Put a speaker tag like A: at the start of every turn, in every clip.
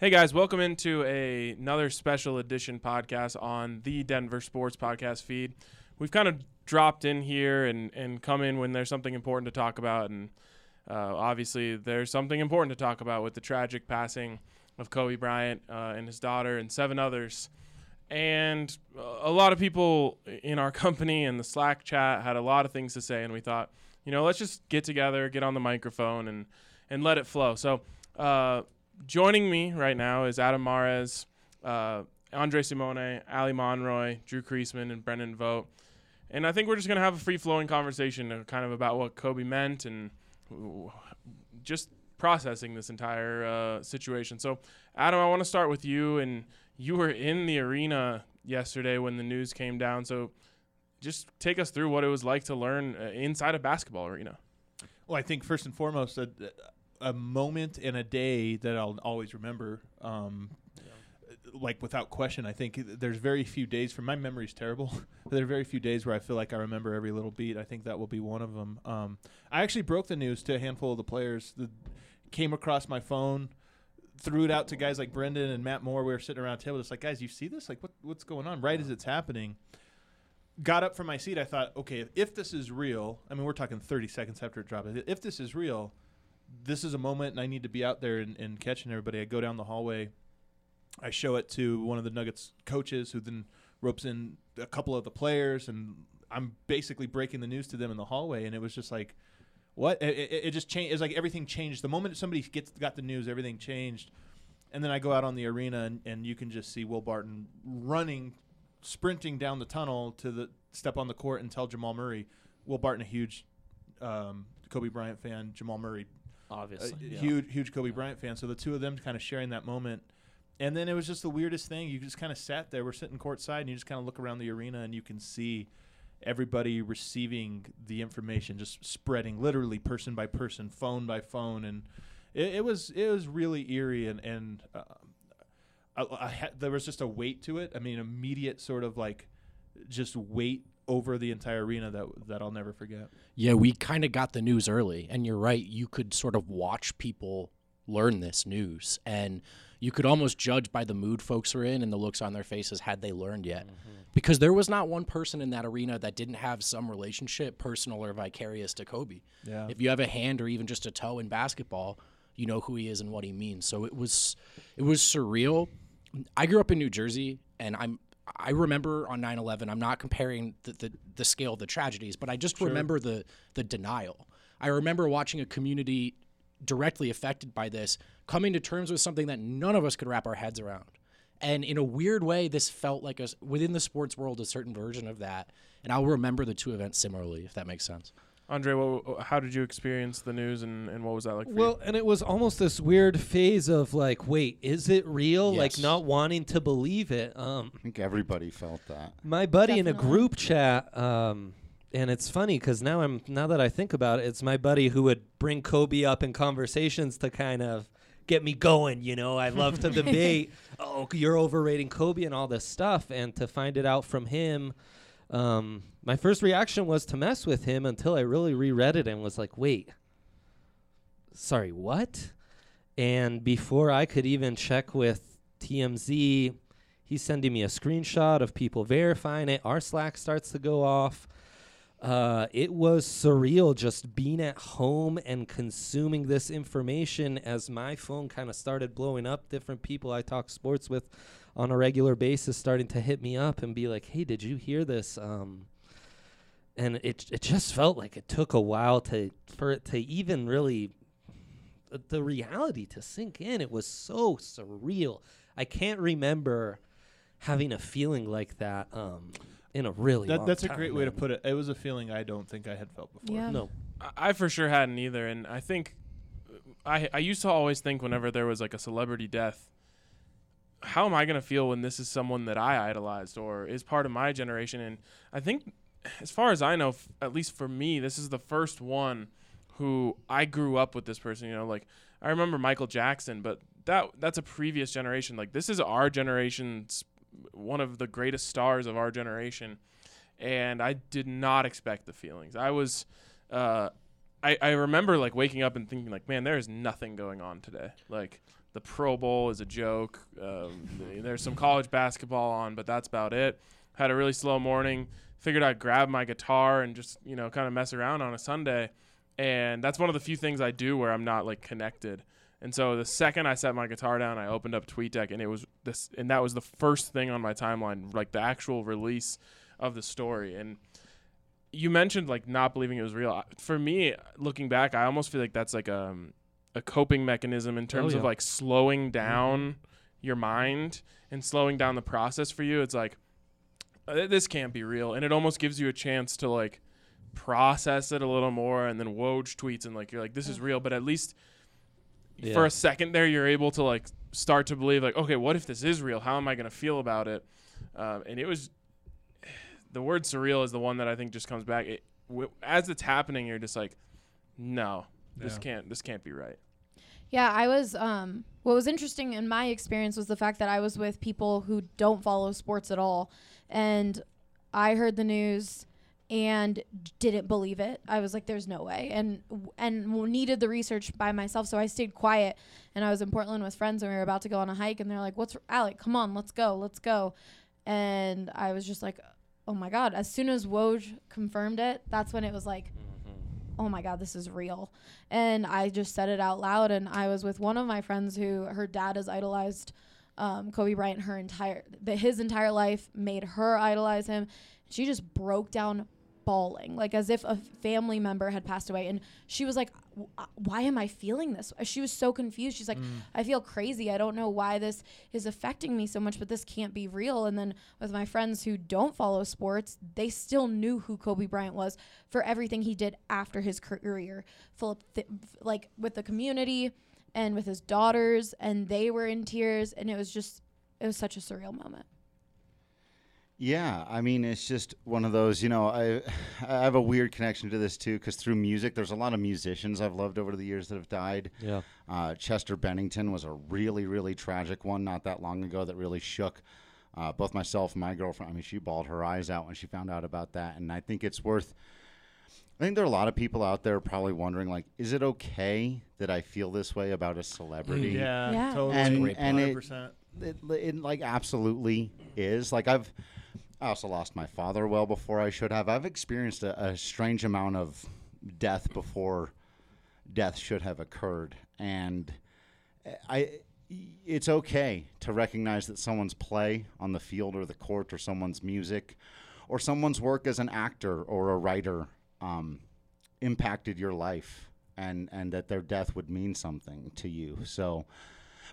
A: Hey guys, welcome into a, another special edition podcast on the Denver Sports Podcast feed. We've kind of dropped in here and, and come in when there's something important to talk about, and uh, obviously there's something important to talk about with the tragic passing of Kobe Bryant uh, and his daughter and seven others. And a lot of people in our company and the Slack chat had a lot of things to say, and we thought, you know, let's just get together, get on the microphone, and and let it flow. So. Uh, joining me right now is Adam Mares, uh, Andre Simone, Allie Monroy, Drew Creasman, and Brendan Vogt. And I think we're just going to have a free flowing conversation kind of about what Kobe meant and just processing this entire uh, situation. So, Adam, I want to start with you. And you were in the arena yesterday when the news came down. So, just take us through what it was like to learn uh, inside a basketball arena.
B: Well, I think first and foremost, uh, a moment and a day that I'll always remember. Um, like without question, I think there's very few days. From my memory is terrible. there are very few days where I feel like I remember every little beat. I think that will be one of them. Um, I actually broke the news to a handful of the players. that came across my phone, threw it out to guys like Brendan and Matt Moore. We were sitting around a table, just like guys, you see this? Like what what's going on? Right as it's happening. Got up from my seat. I thought, okay, if this is real, I mean, we're talking 30 seconds after it dropped. If this is real, this is a moment and I need to be out there and, and catching everybody. I go down the hallway. I show it to one of the Nuggets coaches who then ropes in a couple of the players and I'm basically breaking the news to them in the hallway. And it was just like what? It, it, it just changed. It's like everything changed. The moment somebody gets got the news everything changed. And then I go out on the arena and, and you can just see Will Barton running sprinting down the tunnel to the step on the court and tell Jamal Murray. Will Barton a huge um, Kobe Bryant fan Jamal Murray
C: obviously.
B: yeah. huge, huge Kobe Bryant fan. So the two of them kind of sharing that moment. And then it was just the weirdest thing. You just kind of sat there. We're sitting courtside, and you just kind of look around the arena, and you can see everybody receiving the information, just spreading, literally person by person, phone by phone, and it, it was it was really eerie. And and uh, I, I ha- there was just a weight to it. I mean, immediate sort of like just weight over the entire arena that that I'll never forget.
C: Yeah, we kind of got the news early, and you're right. You could sort of watch people learn this news, and you could almost judge by the mood folks were in and the looks on their faces had they learned yet, mm-hmm. because there was not one person in that arena that didn't have some relationship, personal or vicarious, to Kobe.
B: Yeah.
C: If you have a hand or even just a toe in basketball, you know who he is and what he means. So it was, it was surreal. I grew up in New Jersey, and I'm I remember on 9/11. I'm not comparing the, the, the scale of the tragedies, but I just sure. remember the the denial. I remember watching a community directly affected by this coming to terms with something that none of us could wrap our heads around. And in a weird way, this felt like a, within the sports world a certain version of that. And I'll remember the two events similarly, if that makes sense.
A: Andre, what, how did you experience the news and, and what was that like
D: well,
A: you?
D: and it was almost this weird phase of like, wait, is it real? Yes. Like not wanting to believe it. Um,
E: I think everybody felt that.
D: My buddy Definitely. in a group chat, um, and it's funny because now I'm now that I think about it, it's my buddy who would bring Kobe up in conversations to kind of get me going. You know, I love to debate. Oh, you're overrating Kobe and all this stuff, and to find it out from him um, my first reaction was to mess with him until I really reread it and was like, wait, sorry, what? And before I could even check with TMZ, he's sending me a screenshot of people verifying it. Our Slack starts to go off. Uh, it was surreal just being at home and consuming this information as my phone kind of started blowing up. Different people I talk sports with on a regular basis starting to hit me up and be like, "Hey, did you hear this?" Um, and it it just felt like it took a while to for it to even really uh, the reality to sink in. It was so surreal. I can't remember having a feeling like that um, in a really
B: that, that's
D: a
B: great
D: man.
B: way to put it. It was a feeling I don't think I had felt before.
D: Yeah. No,
A: I, I for sure hadn't either, and I think I I used to always think whenever there was like a celebrity death how am I going to feel when this is someone that I idolized or is part of my generation? And I think, as far as I know, f- at least for me, this is the first one who I grew up with this person. You know, like I remember Michael Jackson, but that that's a previous generation. Like this is our generation's one of the greatest stars of our generation, and I did not expect the feelings. I was. Uh, I, I remember like waking up and thinking like man there is nothing going on today like the Pro Bowl is a joke. Um, there's some college basketball on, but that's about it. Had a really slow morning. Figured I'd grab my guitar and just you know kind of mess around on a Sunday, and that's one of the few things I do where I'm not like connected. And so the second I set my guitar down, I opened up TweetDeck, and it was this, and that was the first thing on my timeline, like the actual release of the story. And you mentioned like not believing it was real. For me, looking back, I almost feel like that's like a a coping mechanism in terms
D: Oh,
A: of like slowing down your mind and slowing down the process for you. It's like uh, this can't be real, and it almost gives you a chance to like process it a little more, and then Woj tweets and like you're like this is real, but at least for a second there you're able to like start to believe like okay, what if this is real? How am I gonna feel about it? Um, and it was the word surreal is the one that I think just comes back. It, w- as it's happening, you're just like, no, this can't, this can't be right.
F: Yeah, I was. Um, what was interesting in my experience was the fact that I was with people who don't follow sports at all, and I heard the news and didn't believe it. I was like, "There's no way," and and needed the research by myself. So I stayed quiet, and I was in Portland with friends, and we were about to go on a hike, and they're like, "What's Alec? Come on, let's go, let's go," and I was just like, "Oh my god!" As soon as Woj confirmed it, that's when it was like oh my god this is real. And i just said it out loud and i was with one of my friends who her dad has idolized um, kobe bryant her entire his entire life made her idolize him. She just broke down bawling like as if a family member had passed away. And she was like uh, why am i feeling this? She was so confused. She's like i feel crazy. I don't know why this is affecting me so much but this can't be real. And then with my friends who don't follow sports they still knew who kobe bryant was for everything he did after his career full of th- like with the community and with his daughters and they were in tears. And it was just it was such a surreal moment
E: Yeah, I mean, it's just one of those. You know, I I have a weird connection to this too, because through music, there's a lot of musicians I've loved over the years that have died.
D: Yeah.
E: Uh, Chester Bennington was a really, really tragic one not that long ago that really shook uh, both myself and my girlfriend. I mean, she bawled her eyes out when she found out about that, and I think it's worth. I think there are a lot of people out there probably wondering, like, is it okay that I feel this way about a celebrity?
B: Yeah,
F: Yeah.
B: totally.
E: And-
C: Great
E: and it-
B: 100%.
E: it, it like absolutely is like i've i also lost my father well before i should have. I've experienced a, a strange amount of death before death should have occurred. And i it's okay to recognize that someone's play on the field or the court or someone's music or someone's work as an actor or a writer um, impacted your life and and that their death would mean something to you. So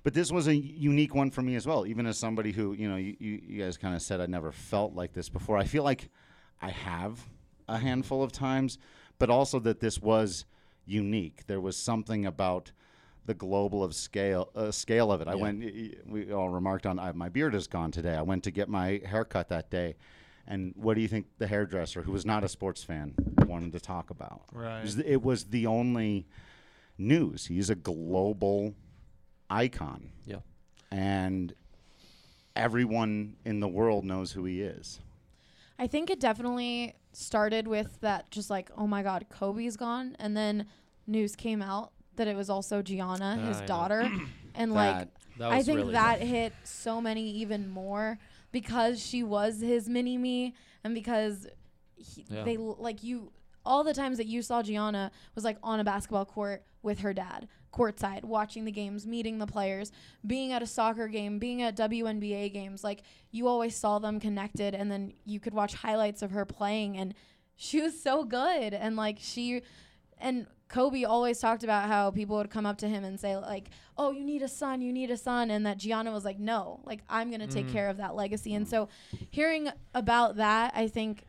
E: but this was a unique one for me as well even as somebody who you know you, you, guys kind of said i never felt like this before. I feel like i have a handful of times but also that this was unique. There was something about the global of scale uh, scale of it. I went we all remarked on I, my beard is gone today. I went to get my haircut that day. And what do you think the hairdresser who was not a sports fan wanted to talk about?
B: Right.
E: it was, the- it was the only news. He's a global icon
D: Yeah.
E: and everyone in the world knows who he is.
F: I think it definitely started with that just like, oh my God, Kobe's gone. And then news came out that it was also Gianna, ah,
D: Yeah,
F: his
D: I
F: daughter. and like,
E: That-
D: That
F: I think
D: really
F: that
D: tough.
F: hit so many even more because she was his mini me and because he,
D: Yeah.
F: they like you all the times that you saw Gianna was like on a basketball court with her dad, courtside, watching the games, meeting the players, being at a soccer game, being at WNBA games. Like you always saw them connected, and then you could watch highlights of her playing, and she was so good. And like she, and Kobe always talked about how people would come up to him and say like, "Oh, you need a son, you need a son," and that Gianna was like, "No, like I'm gonna take mm. care of that legacy." And mm. so, hearing about that, I think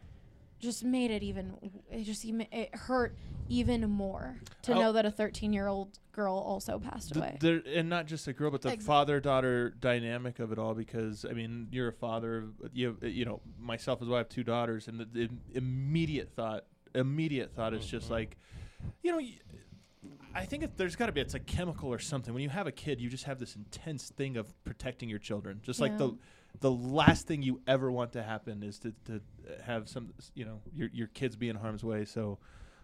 F: just made it even it just even it hurt even more to
B: Oh.
F: know that a 13 year old girl also passed
B: The-
F: away
B: there, and not just a girl, but the
F: Ex-
B: father-daughter dynamic of it all. Because I mean, you're a father. You have, you know, myself as well. I have two daughters, and the, the immediate thought, immediate thought is just mm-hmm. like, you know. y- I think if there's got to be it's a chemical or something. When you have a kid, you just have this intense thing of protecting your children. Just like the the last thing you ever want to happen is to, to have some you know your your kids be in harm's way. So,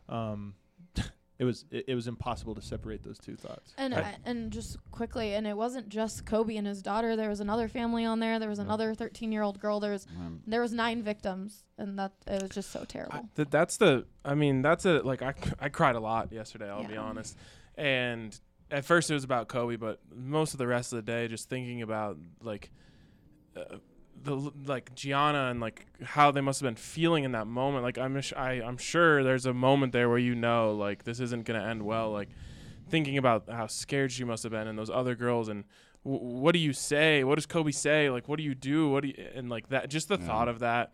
B: um, it was it, it was impossible to separate those two thoughts.
F: And
A: I-
F: and just quickly, and it wasn't just Kobe and his daughter. There was another family on there. There was another 13 year old girl. There was
E: Um,
F: there was nine victims, and that it was just so terrible.
A: Th- that's the i mean that's a like I, I cried a lot yesterday i'll be honest and at first it was about kobe but most of the rest of the day just thinking about like uh, the like gianna and like how they must have been feeling in that moment. Like i'm I, i'm sure there's a moment there where you know like this isn't going to end well. Like thinking about how scared she must have been and those other girls and w- what do you say? What does kobe say? Like what do you do? What do you and like that just the
E: Yeah.
A: thought of that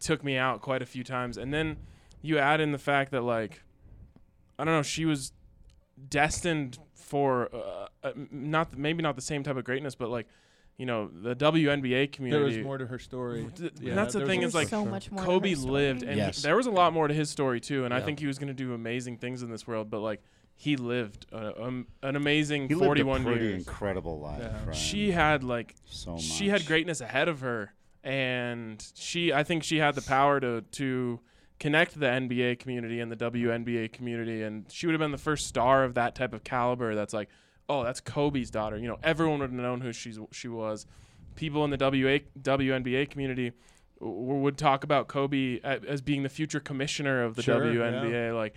A: took me out quite a few times. And then you add in the fact that like I don't know, she was destined for uh, uh, not maybe not the same type of greatness, but like you know the WNBA community.
B: There was more to her story.
A: Th-
B: Yeah,
A: that's the thing
B: more
A: is like
F: so much more.
A: Kobe lived, and he- there was a lot more to his story too. And I think he was going to do amazing things in this world, but like he lived uh, um, an amazing
E: he lived a
A: 41
E: pretty
A: years.
E: incredible life.
B: Yeah.
A: She had like
E: so much.
A: she had greatness ahead of her and she I think she had the power to to connect the NBA community and the WNBA community and she would have been the first star of that type of caliber that's like oh that's Kobe's daughter you know everyone would have known who she's she was people in the WA, WNBA community w- would talk about Kobe as being the future commissioner of the
B: Sure,
A: WNBA like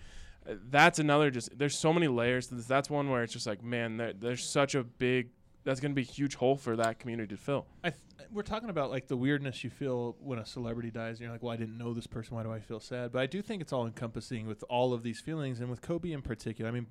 A: uh, that's another just there's so many layers to this that's one where it's just like man there, there's such a big that's going to be a huge hole for that community to fill
B: I th- we're talking about like the weirdness you feel when a celebrity dies. And you're like, well, I didn't know this person. Why do I feel sad? But I do think it's all encompassing with all of these feelings, and with Kobe in particular. I mean,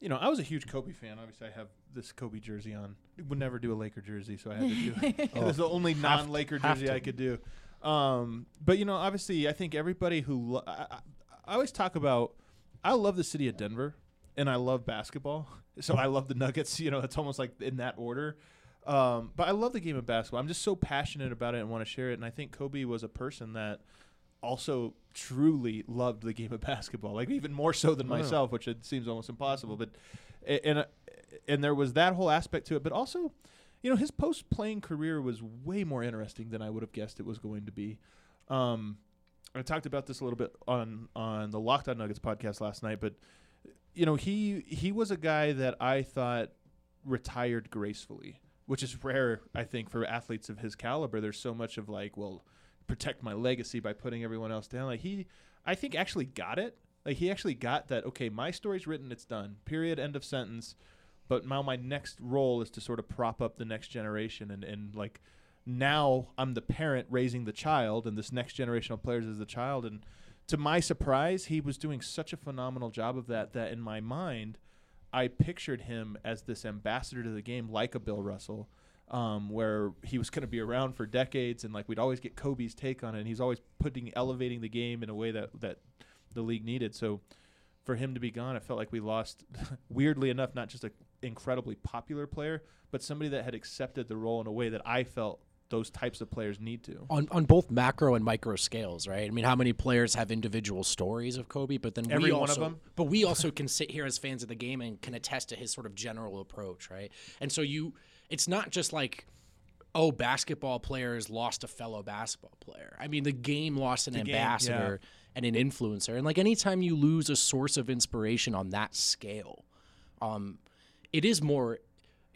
B: you know, I was a huge Kobe fan. Obviously, I have this Kobe jersey on. Would never do a Laker jersey, so I had to do. it.
C: Oh,
B: It was the only non-Laker
C: have
B: jersey. I could do. Um, but you know, obviously, I think everybody who lo- I, I, I always talk about. I love the city of Denver, and I love basketball. So I love the Nuggets. You know, it's almost like in that order. Um, but I love the game of basketball. I'm just so passionate about it and want to share it. And I think Kobe was a person that also truly loved the game of basketball, like even more so than myself, which it seems almost impossible. But and uh, and there was that whole aspect to it. But also, you know, his post playing career was way more interesting than I would have guessed it was going to be. Um, I talked about this a little bit on on the Locked On Nuggets podcast last night, but you know, he he was a guy that I thought retired gracefully, which is rare, I think, for athletes of his caliber. There's so much of like, well, protect my legacy by putting everyone else down. Like he, I think, actually got it. Like he actually got that. Okay, my story's written, it's done. Period. End of sentence. But now my next role is to sort of prop up the next generation and and like now I'm the parent raising the child, and this next generation of players is the child. And to my surprise, he was doing such a phenomenal job of that that in my mind, I pictured him as this ambassador to the game, like a Bill Russell, um, where he was going to be around for decades, and like we'd always get Kobe's take on it. And he's always putting, elevating the game in a way that that the league needed. So for him to be gone, it felt like we lost. weirdly enough, not just an incredibly popular player, but somebody that had accepted the role in a way that I felt those types of players need to.
C: on on both macro and micro scales, right? I mean, how many players have individual stories of Kobe, but then
B: Every
C: we
B: one of
C: also,
B: them?
C: but we also can sit here as fans of the game and can attest to his sort of general approach, right? And so you, it's not just like, oh, basketball players lost a fellow basketball player. I mean, the game lost an
B: The game,
C: ambassador and an influencer, and like anytime you lose a source of inspiration on that scale, um, it is more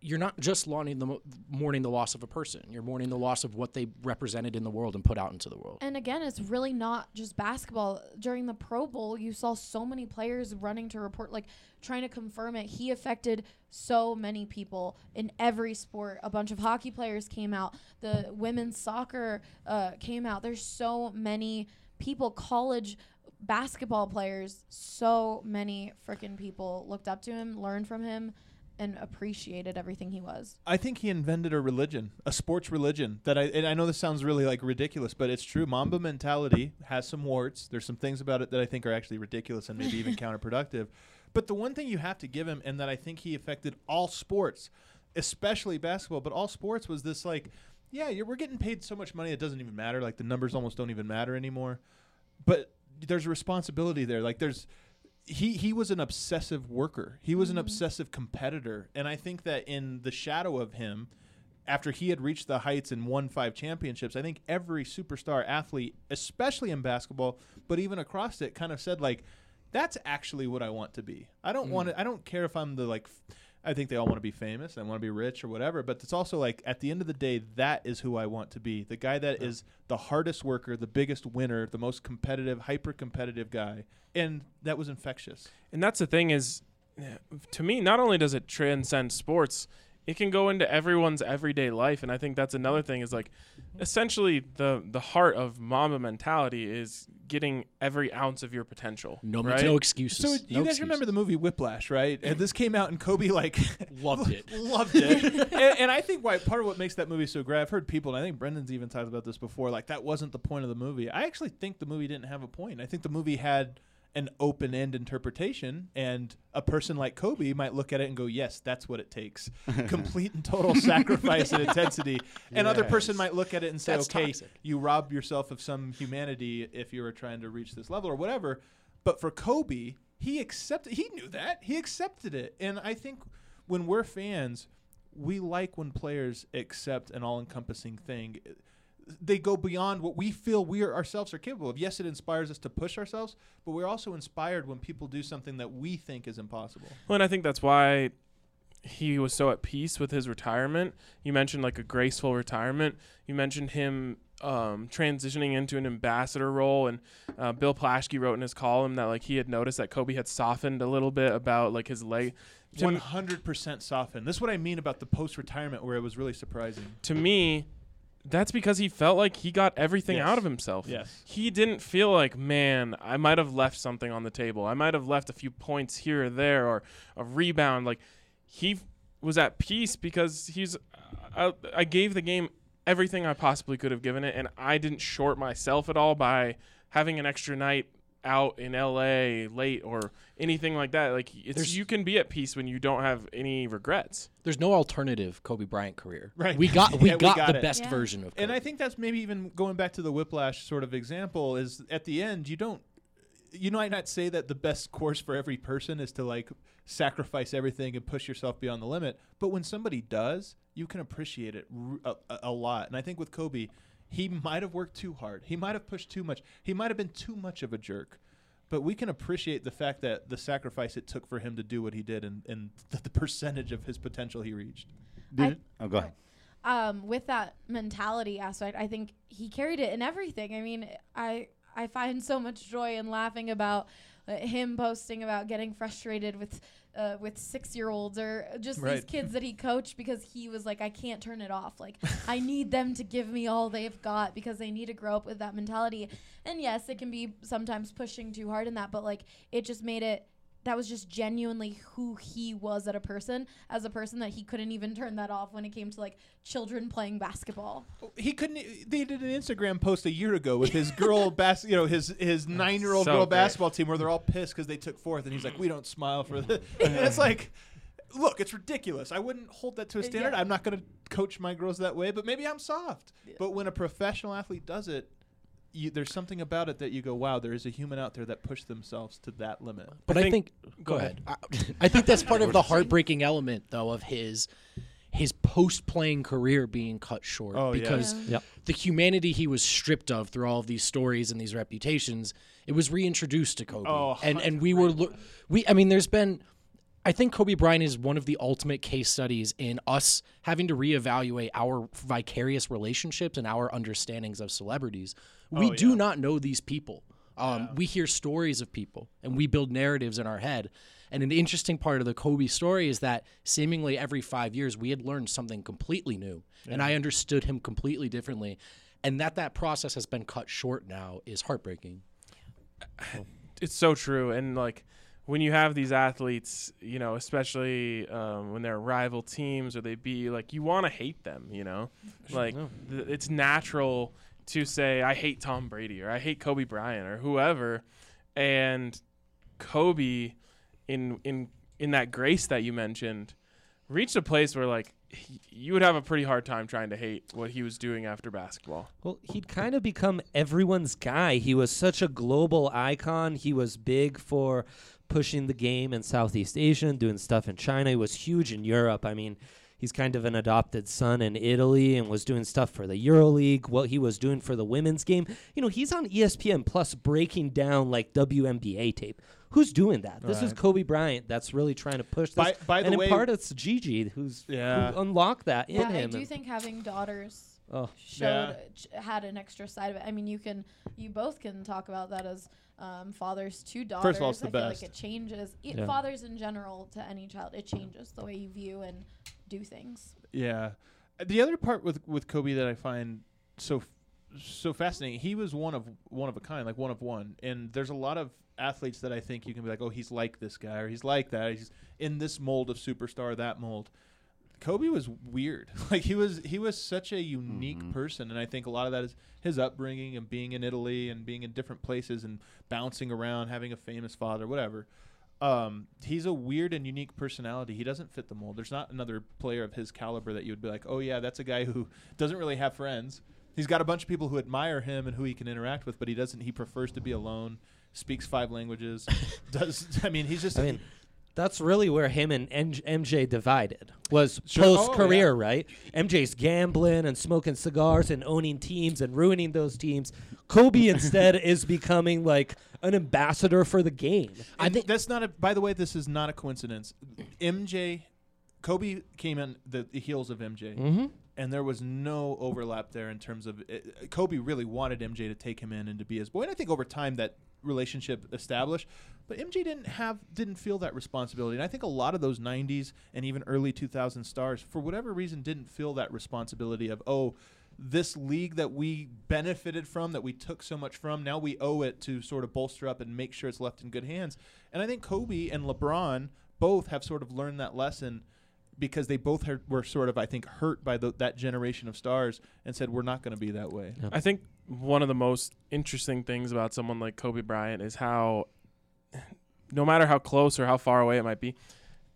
C: you're not just mourning the, mourning the loss of a person. You're mourning the loss of what they represented in the world and put out into the world.
F: And again, it's really not just basketball. During the Pro Bowl, you saw so many players running to report, like trying to confirm it. He affected so many people in every sport. A bunch of hockey players came out. The women's soccer uh, came out. There's so many people, college basketball players, so many freaking people looked up to him, learned from him, and appreciated everything he was.
B: I think he invented a religion, a sports religion. That I and I know this sounds really like ridiculous, but it's true. Mamba mentality has some warts. There's some things about it that I think are actually ridiculous and maybe even counterproductive. But the one thing you have to give him, and that I think he affected all sports, especially basketball, but all sports, was this like, yeah, you're, we're getting paid so much money it doesn't even matter. Like the numbers almost don't even matter anymore. But there's a responsibility there. Like there's he he was an obsessive worker. He was an mm. obsessive competitor, and I think that in the shadow of him, after he had reached the heights and won five championships, I think every superstar athlete, especially in basketball, but even across it, kind of said like, that's actually what I want to be. I don't want to. Mm. I don't care if I'm the like. f- I think they all want to be famous. I want to be rich or whatever. But it's also like at the end of the day, that is who I want to be. The guy that is the hardest worker, the biggest winner, the most competitive, hyper competitive guy, and that was infectious.
A: And that's the thing is, to me, not only does it transcend sports, it can go into everyone's everyday life. And I think that's another thing is like, essentially the the heart of Mamba mentality is getting every ounce of your potential.
C: No,
A: right?
C: no excuses.
B: So
C: No
B: you guys
C: excuses.
B: remember the movie Whiplash, right? And this came out, and Kobe like
C: Loved it.
B: loved it. and, and I think why part of what makes that movie so great, I've heard people, and I think Brendan's even talked about this before. Like that wasn't the point of the movie. I actually think the movie didn't have a point. I think the movie had an open end interpretation, and a person like Kobe might look at it and go, "Yes, that's what it takes: complete and total sacrifice and intensity." Another person might look at it and say,
C: That's
B: "Okay,
C: toxic.
B: you rob yourself of some humanity if you were trying to reach this level or whatever." But for Kobe, he accepted. He knew that. He accepted it, and I think when we're fans, we like when players accept an all-encompassing thing. They go beyond what we feel we are ourselves are capable of. Yes, it inspires us to push ourselves, but we're also inspired when people do something that we think is impossible.
A: Well, and I think that's why he was so at peace with his retirement. You mentioned like a graceful retirement. You mentioned him um, transitioning into an ambassador role, and uh, Bill Plaschke wrote in his column that like he had noticed that Kobe had softened a little bit about like his leg.
B: One hundred percent softened. This is what I mean about the post-retirement, where it was really surprising.
A: to me, that's because he felt like he got everything
B: Yes.
A: out of himself.
B: Yes.
A: He didn't feel like, man, I might have left something on the table. I might have left a few points here or there or a rebound. Like he was at peace because he's I, I gave the game everything I possibly could have given it and I didn't short myself at all by having an extra night out in LA late or anything like that. Like it's
C: There's-
A: you can be at peace when you don't have any regrets.
C: There's no alternative Kobe Bryant career.
B: Right.
C: We got we
B: Yeah, we
C: got,
B: got
C: the
B: it.
C: best
F: Yeah.
C: version of Kobe.
B: And I think that's maybe even going back to the whiplash sort of example is at the end you don't you might not say that the best course for every person is to like sacrifice everything and push yourself beyond the limit, but when somebody does, you can appreciate it r- a, a- a lot. And I think with Kobe, he might have worked too hard. He might have pushed too much. He might have been too much of a jerk. But we can appreciate the fact that the sacrifice it took for him to do what he did and, and the, the percentage of his potential he reached.
E: Did it? Oh, go ahead.
F: um, with that mentality aspect, I think he carried it in everything. I mean, I I find so much joy in laughing about uh, him posting about getting frustrated with uh, with six year olds or just these kids that he coached because he was like, I can't turn it off. Like, I need them to give me all they've got because they need to grow up with that mentality. And yes, it can be sometimes pushing too hard in that, but like, it just made it. That was just genuinely who he was at a person, as a person that he couldn't even turn that off when it came to like children playing basketball.
B: Oh, he couldn't they did an instagram post a year ago with his girl bas- you know his his nine-year-old
A: so
B: girl
A: great.
B: basketball team where they're all pissed because they took fourth and he's like we don't smile for this and it's like look it's ridiculous i wouldn't hold that to a uh, standard
F: Yeah.
B: i'm not going to coach my girls that way but maybe i'm soft but when a professional athlete does it you, there's something about it that you go wow there is a human out there that pushed themselves to that limit
C: But
A: I
C: I
A: think-
C: think, go ahead. I, I think that's part of the heartbreaking element, though, of his his post playing career being cut short
B: Oh,
C: because
F: Yeah.
D: Yep.
C: the humanity he was stripped of through all of these stories and these reputations, it was reintroduced to Kobe.
B: Oh,
C: and and we were lo- we I mean, there's been. I think Kobe Bryant is one of the ultimate case studies in us having to reevaluate our vicarious relationships and our understandings of celebrities. We
B: Oh,
C: do not know these people. Um, We hear stories of people and we build narratives in our head. And an interesting part of the Kobe story is that seemingly every five years we had learned something completely new, and I understood him completely differently. And that that process has been cut short now is heartbreaking.
A: it's so true and like when you have these athletes you know especially um, when they're rival teams or they be like you want to hate them you know? Like th- it's natural to say i hate tom brady or i hate kobe bryant or whoever. And kobe in in in that grace that you mentioned reached a place where like he, you would have a pretty hard time trying to hate what he was doing after basketball
D: Well, he'd kind of become everyone's guy. He was such a global icon. He was big for pushing the game in Southeast Asia and doing stuff in China. He was huge in Europe. I mean, he's kind of an adopted son in Italy and was doing stuff for the EuroLeague, what he was doing for the women's game. You know, he's on ESPN Plus breaking down like WNBA tape. Who's doing that? This is Kobe Bryant that's really trying to push this.
B: By- by the
D: and
B: way-
D: in part, it's Gigi who's
B: Yeah.
D: who unlocked that in
F: Yeah, I do think having daughters
D: oh,
F: showed
B: Yeah.
F: had an extra side of it. I mean, you can you both can talk about that as um, fathers to daughters.
B: First of all, it's the
F: I feel like it changes
D: Yeah.
F: fathers in general to any child. It changes the way you view and do things.
B: Yeah. The other part with with Kobe that I find so f- so fascinating, he was one of one of a kind, like one of one. And there's a lot of athletes that I think you can be like, "Oh, he's like this guy or he's like that. He's in this mold of superstar, that mold." Kobe was weird. Like he was he was such a unique
E: Mhm.
B: person and I think a lot of that is his upbringing and being in Italy and being in different places and bouncing around, having a famous father, whatever. Um, he's a weird and unique personality. He doesn't fit the mold. There's not another player of his caliber that you would be like, oh yeah, that's a guy who doesn't really have friends. He's got a bunch of people who admire him and who he can interact with, but he doesn't. He prefers to be alone. Speaks five languages. does I mean he's just
D: I mean, that's really where him and MJ divided was
B: Sure. Oh,
D: post career, right? MJ's gambling and smoking cigars and owning teams and ruining those teams. Kobe instead is becoming like an ambassador for the game.
B: I think that's not a. By the way, this is not a coincidence. MJ, Kobe came in the, the heels of MJ,
D: Mm-hmm.
B: and there was no overlap there in terms of uh, Kobe really wanted MJ to take him in and to be his boy. And I think over time that relationship established, but MJ didn't have didn't feel that responsibility. And I think a lot of those '90s and even early 2000 stars, for whatever reason, didn't feel that responsibility of oh. This league that we benefited from, that we took so much from, now we owe it to sort of bolster up and make sure it's left in good hands. And I think Kobe and LeBron both have sort of learned that lesson because they both heard, were sort of, I think, hurt by the, that generation of stars and said, we're not going to be that way.
A: I think one of the most interesting things about someone like Kobe Bryant is how, no matter how close or how far away it might be,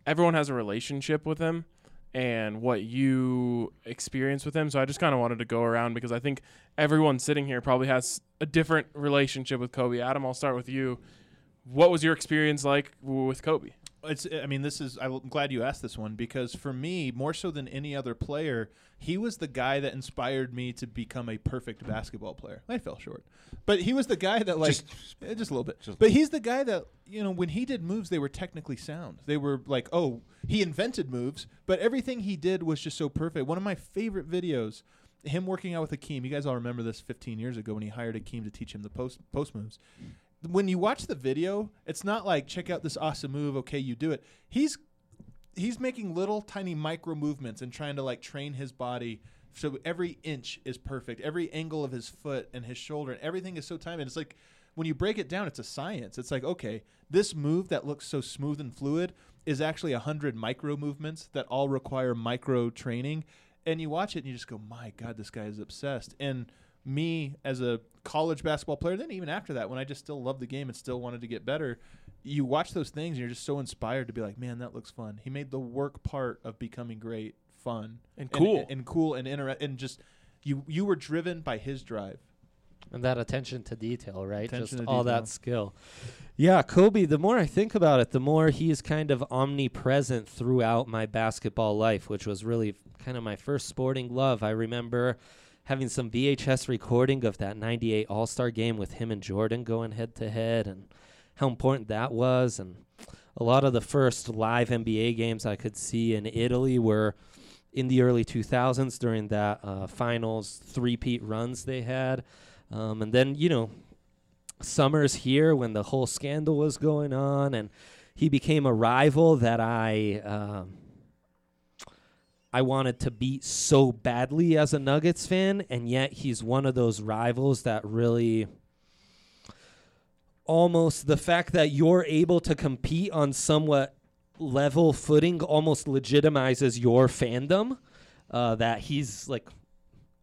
A: everyone has a relationship with him and what you experience with him. So I just kind of wanted to go around because I think everyone sitting here probably has a different relationship with Kobe. Adam, I'll start with you. What was your experience like with Kobe?
B: It's, I mean, this is, I'm glad you asked this one because for me, more so than any other player, he was the guy that inspired me to become a perfect basketball player. I fell short, but he was the guy that, like,
E: Just-
B: eh, just, a little bit.
E: just-
B: but he's the guy that, you know, when he did moves, they were technically sound. They were like, oh, he invented moves, but everything he did was just so perfect. One of my favorite videos, him working out with Hakeem. You guys all remember this 15 years ago when he hired Hakeem to teach him the post post moves when you watch the video, it's not like check out this awesome move. Okay, you do it. He's he's making little tiny micro movements and trying to like train his body so every inch is perfect. Every angle of his foot and his shoulder and everything is so timed. And it's like when you break it down, it's a science. It's like okay, this move that looks so smooth and fluid is actually a hundred micro movements that all require micro training. And you watch it and you just go, my God, this guy is obsessed. And me as a college basketball player, then even after that, when I just still loved the game and still wanted to get better, you watch those things and you're just so inspired to be like, man, that looks fun. He made the work part of becoming great fun
A: And cool.
B: and, cool and inter- and just you you were driven by his drive.
D: And that attention to detail, right?
B: Attention
D: Just all
B: detail.
D: that skill. Yeah, Kobe, the more I think about it, the more he's kind of omnipresent throughout my basketball life, which was really kind of my first sporting love. I remember having some VHS recording of that 98 All Star game with him and Jordan going head to head and how important that was. And a lot of the first live NBA games I could see in Italy were in the early 2000s during that uh, finals three-peat runs they had. Um, and then, you know, summers here when the whole scandal was going on, and he became a rival that I um, I wanted to beat so badly as a Nuggets fan, and yet he's one of those rivals that really almost the fact that you're able to compete on somewhat level footing almost legitimizes your fandom. Uh, that he's like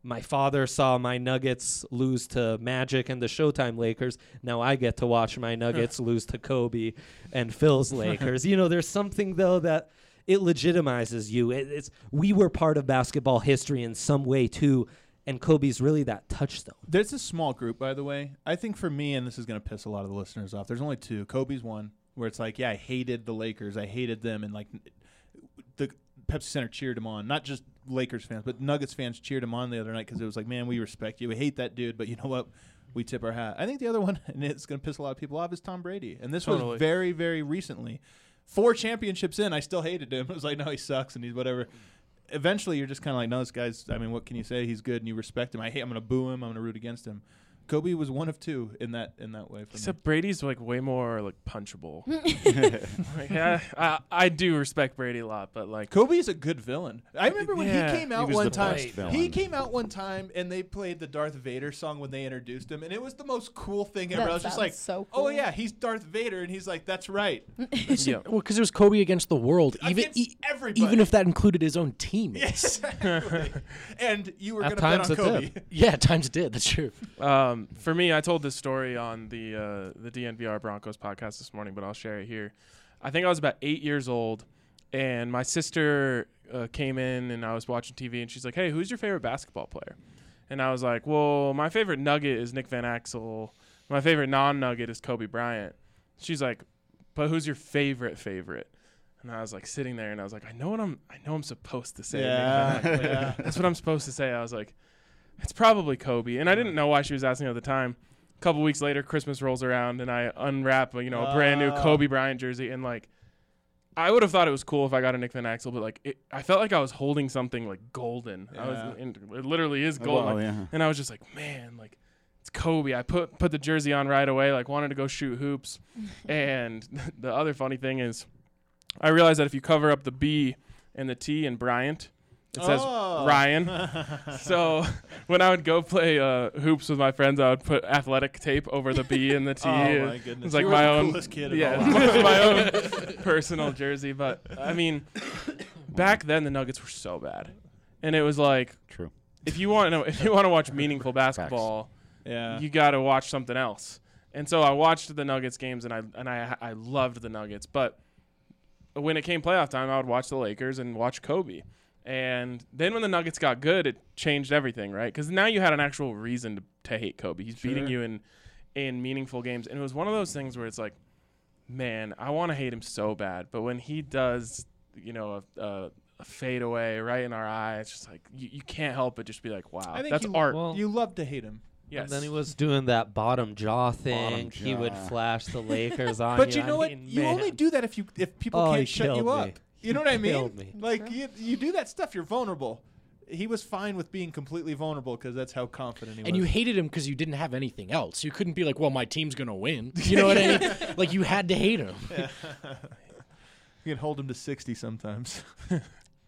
D: my father saw my Nuggets lose to Magic and the Showtime Lakers. Now I get to watch my Nuggets lose to Kobe and Phil's Lakers. You know, there's something though that it legitimizes you. It, it's we were part of basketball history in some way too, and Kobe's really that touchstone.
B: There's a small group, by the way. I think for me, and this is going to piss a lot of the listeners off. There's only two. Kobe's one, where it's like, yeah, I hated the Lakers, I hated them, and like the Pepsi Center cheered him on. Not just Lakers fans, but Nuggets fans cheered him on the other night because it was like, man, we respect you. We hate that dude, but you know what? We tip our hat. I think the other one, and it's going to piss a lot of people off, is Tom Brady. And this
A: Totally.
B: was very, very recently. Four championships in, I still hated him. It was like, no, he sucks and he's whatever. Eventually, you're just kind of like, no, this guy's. I mean, what can you say? He's good, and you respect him. I hate. I'm to boo him. I'm to root against him. Kobe was one of two in that in that way. For me.
A: Except Brady's like way more like punchable. like, yeah, I, I do respect Brady a lot, but like
B: Kobe's a good villain. I remember when
A: Yeah.
B: he came
E: He
B: out
E: was
B: one
E: the
B: time.
E: best.
B: He came out one time and they played the Darth Vader song when they introduced him, and it was the most cool thing ever.
F: That
B: I was just like,
F: so
B: "Oh yeah, he's Darth Vader," and he's like, "That's right."
A: yeah.
C: Well, because it was Kobe against the world, even
B: Against everybody.
C: even if that included his own teammates.
B: Exactly. and you were going to bet
D: times
B: on Kobe.
D: did.
C: yeah, times it did. That's true.
A: Um, for me, I told this story on the uh, the DNVR Broncos podcast this morning, but I'll share it here. I think I was about eight years old, and my sister uh, came in, and I was watching TV, and she's like, "Hey, who's your favorite basketball player?" And I was like, "Well, my favorite Nugget is Nick Van Exel. My favorite non-Nugget is Kobe Bryant." She's like, "But who's your favorite favorite?" And I was like sitting there, and I was like, "I know what I'm. I know I'm supposed to say."
B: Yeah,
A: Like,
B: yeah.
A: That's what I'm supposed to say. I was like, it's probably Kobe. And I didn't know why she was asking at the time. A couple weeks later, Christmas rolls around and I unwrap, you know, a brand new
B: Oh.
A: Kobe Bryant jersey. And like, I would have thought it was cool if I got a Nick Van Exel, but like, it, I felt like I was holding something like golden. I
B: Yeah.
A: was, and it literally is oh, gold.
E: Well,
A: like-
E: yeah.
A: And I was just like, man, like, it's Kobe. I put put the jersey on right away. Like, wanted to go shoot hoops. and the other funny thing is, I realized that if you cover up the B and the T in Bryant, it says
B: Oh.
A: Ryan. so when I would go play uh, hoops with my friends, I would put athletic tape over the B and the T.
B: Oh
A: and
B: my goodness!
A: It's like my own,
B: coolest kid.
A: yeah, my own personal jersey. But I mean, back then the Nuggets were so bad, and it was like
E: True.
A: if you want to if you want to watch meaningful basketball,
B: yeah.
A: you got to watch something else. And so I watched the Nuggets games, and I and I I loved the Nuggets. But when it came playoff time, I would watch the Lakers and watch Kobe. And then when the Nuggets got good, it changed everything, right? Because now you had an actual reason to, to hate Kobe. He's beating you in in meaningful games, and it was one of those things where it's like, man, I want to hate him so bad, but when he does, you know, a, a, a fade away right in our eye, it's just like you, you can't help but just be like, wow,
B: I think
A: that's
B: you,
A: art.
D: Well-
B: you love to hate him.
A: yes.
D: And then he was doing that bottom jaw thing. Bottom jaw. He would flash the Lakers on
B: But
D: you.
B: you know
D: I
B: what?
D: mean,
B: You
D: man.
B: only do that if you if people
D: Oh,
B: can't shut you
D: killed
B: up.
D: Me.
B: You know what I mean?
D: me.
B: Like you, you do that stuff, you're vulnerable. He was fine with being completely vulnerable because that's how confident he was.
C: And you hated him because you didn't have anything else. You couldn't be like, "Well, my team's gonna win." You know what I mean? Like you had to hate him.
B: You can hold him to sixty sometimes.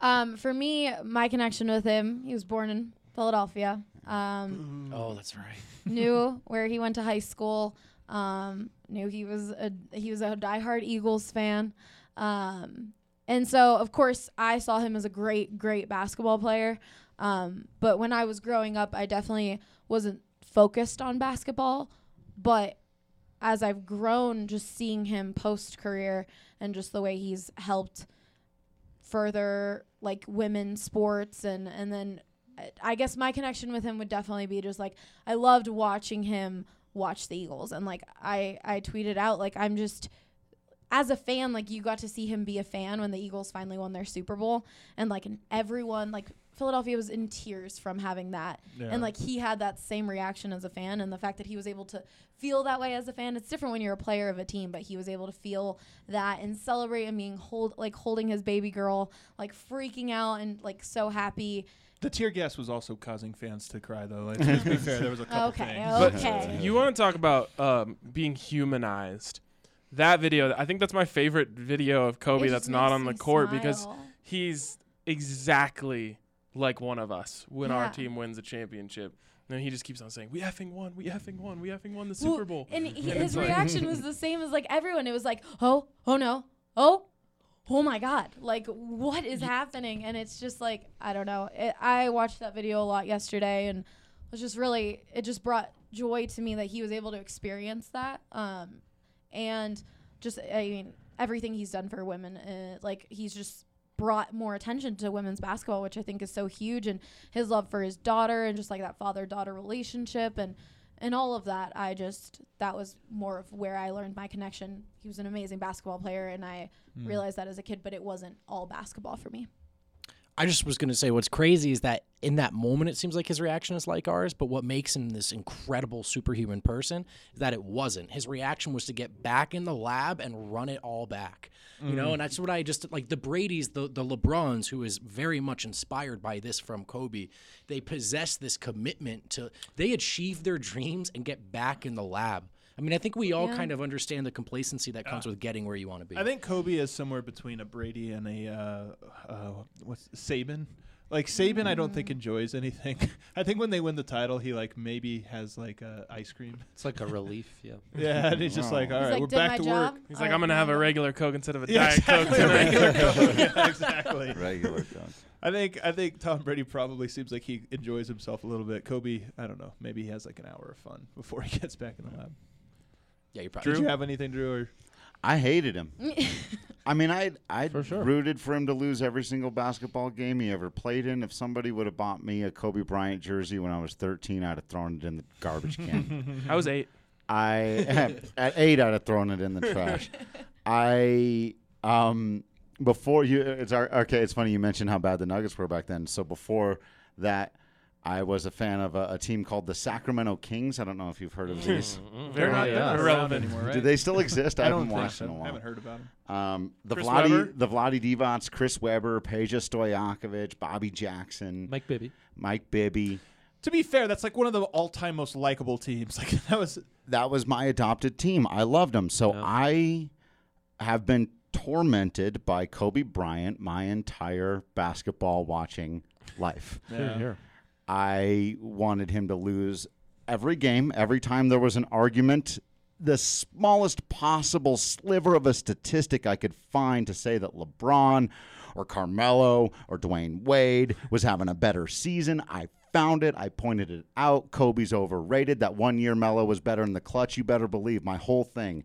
F: Um, for me, my connection with him, he was born in Philadelphia. Um,
C: Oh, that's right.
F: knew where he went to high school. Um, knew he was a he was a diehard Eagles fan. Um, and so of course I saw him as a great great basketball player. Um, but when I was growing up, I definitely wasn't focused on basketball. But as I've grown, just seeing him post career and just the way he's helped further like women's sports and and then I guess my connection with him would definitely be just like I loved watching him watch the Eagles and like I I tweeted out like I'm just as a fan like you got to see him be a fan when the Eagles finally won their Super Bowl and like and everyone like Philadelphia was in tears from having that and like he had that same reaction as a fan and the fact that he was able to feel that way as a fan it's different when you're a player of a team but he was able to feel that and celebrate and being hold like holding his baby girl like freaking out and like so happy
B: the tear gas was also causing fans to cry, though. Let's, let's be fair. There was a couple
F: Okay,
B: things.
A: But
F: okay.
A: you want to talk about um, being humanized? That video, I think that's my favorite video of Kobe
F: It
A: that's not on the court because he's exactly like one of us when our team wins a championship. And he just keeps on saying, "We effing won, we effing won, we effing won the Super Bowl."
F: and he,
A: And
F: his
A: like-
F: reaction was the same as like everyone. It was like oh oh no oh oh my god like what is happening? And it's just like i don't know. It, i watched that video a lot yesterday and it was just really it just brought joy to me that he was able to experience that. Um and just i mean everything he's done for women uh, like he's just brought more attention to women's basketball which i think is so huge and his love for his daughter and just like that father daughter relationship and and all of that. I just that was more of where i learned my connection. He was an amazing basketball player and i
B: Hmm.
F: realized that as a kid but it wasn't all basketball for me
C: I just was going to say what's crazy is that in that moment it seems like his reaction is like ours, but what makes him this incredible superhuman person is that it wasn't. His reaction was to get back in the lab and run it all back. You know, mm. and that's what I just like the Brady's, the the LeBrons, who is very much inspired by this from Kobe. They possess this commitment to they achieve their dreams and get back in the lab. I mean, I think we all
F: Yeah.
C: kind of understand the complacency that comes with getting where you want to be.
B: I think Kobe is somewhere between a Brady and a uh, uh, what's Saban. Like Saban, I don't
F: Mm.
B: think enjoys anything. I think when they win the title, he like maybe has like uh, ice cream.
D: It's like a relief. Yeah.
B: Yeah, and he's just like, all right,
F: like,
B: we're back to
F: job?
B: work.
A: He's like,
F: All
A: I'm gonna have a regular Coke instead of a
B: Yeah,
A: Diet Coke
B: exactly.
A: tonight.
B: Regular Coke. Yeah, exactly.
E: Regular Coke.
B: I think I think Tom Brady probably seems like he enjoys himself a little bit. Kobe, I don't know. Maybe he has like an hour of fun before he gets back in the lab.
C: Yeah, you're probably
B: Did you have anything, Drew? Or
E: I hated him. I mean, I I
D: sure.
E: rooted for him to lose every single basketball game he ever played in. If somebody would have bought me a Kobe Bryant jersey when I was 13, I'd have thrown it in the garbage can.
A: I was eight.
E: I at eight, I'd have thrown it in the trash. I um before you, it's our, okay. It's funny you mentioned how bad the Nuggets were back then. So before that. I was a fan of a, a team called the Sacramento Kings. I don't know if you've heard of these.
A: They're not
D: yeah.
B: around
A: irrelevant.
B: anymore, right?
E: Do they still exist? I,
B: I
E: haven't watched
B: so.
E: in a
B: I
E: while.
B: haven't heard about him.
E: Um, the
A: Chris
E: Vlade,
A: Webber?
E: the Vlade Divacs, Chris Webber, Peja Stojakovic, Bobby Jackson,
D: Mike Bibby.
E: Mike Bibby.
B: To be fair, that's like one of the all-time most likable teams. Like that was
E: That was my adopted team. I loved them. So
D: Yeah.
E: I have been tormented by Kobe Bryant my entire basketball watching life. I wanted him to lose every game, every time there was an argument. The smallest possible sliver of a statistic I could find to say that LeBron or Carmelo or Dwyane Wade was having a better season. I found it. I pointed it out. Kobe's overrated. That one year Melo was better in the clutch. You better believe my whole thing.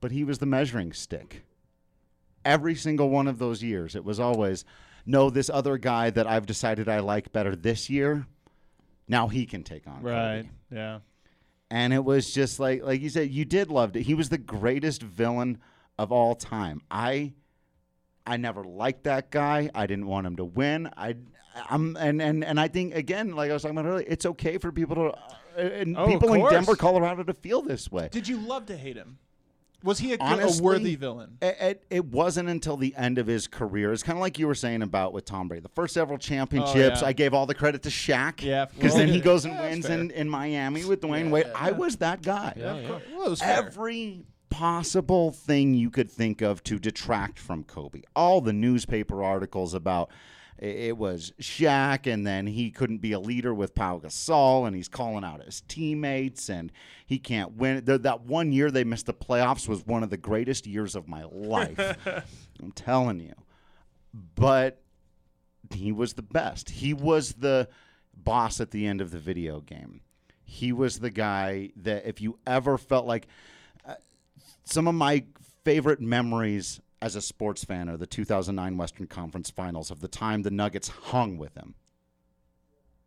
E: But he was the measuring stick every single one of those years, it was always, no, this other guy that I've decided I like better this year, now he can take on. Kobe.
B: Yeah.
E: And it was just like, like you said, you did love it. He was the greatest villain of all time. I, I never liked that guy. I didn't want him to win. I, I'm, and and and I think again, like I was talking about earlier, it's okay for people to, uh, and
B: Oh,
E: people in. Denver, Colorado, to feel this way.
B: Did you love to hate him? Was he a, good- a worthy villain?
E: It, it, it wasn't until the end of his career. It's kind of like you were saying about with Tom Brady. The first several championships, oh,
B: yeah.
E: I gave all the credit to Shaq.
B: Yeah,
E: Because
B: well,
E: then he goes and
B: yeah,
E: wins in, in Miami with Dwyane Wade. I was that guy.
D: Yeah, yeah.
B: Well.
E: Every possible thing you could think of to detract from Kobe. All the newspaper articles about it was Shaq, and then he couldn't be a leader with Pau Gasol, and he's calling out his teammates, and he can't win. That one year they missed the playoffs was one of the greatest years of my life. I'm telling you. But he was the best. He was the boss at the end of the video game. He was the guy that if you ever felt like uh, some of my favorite memories as a sports fan are the 2009 Western Conference Finals of the time the Nuggets hung with him.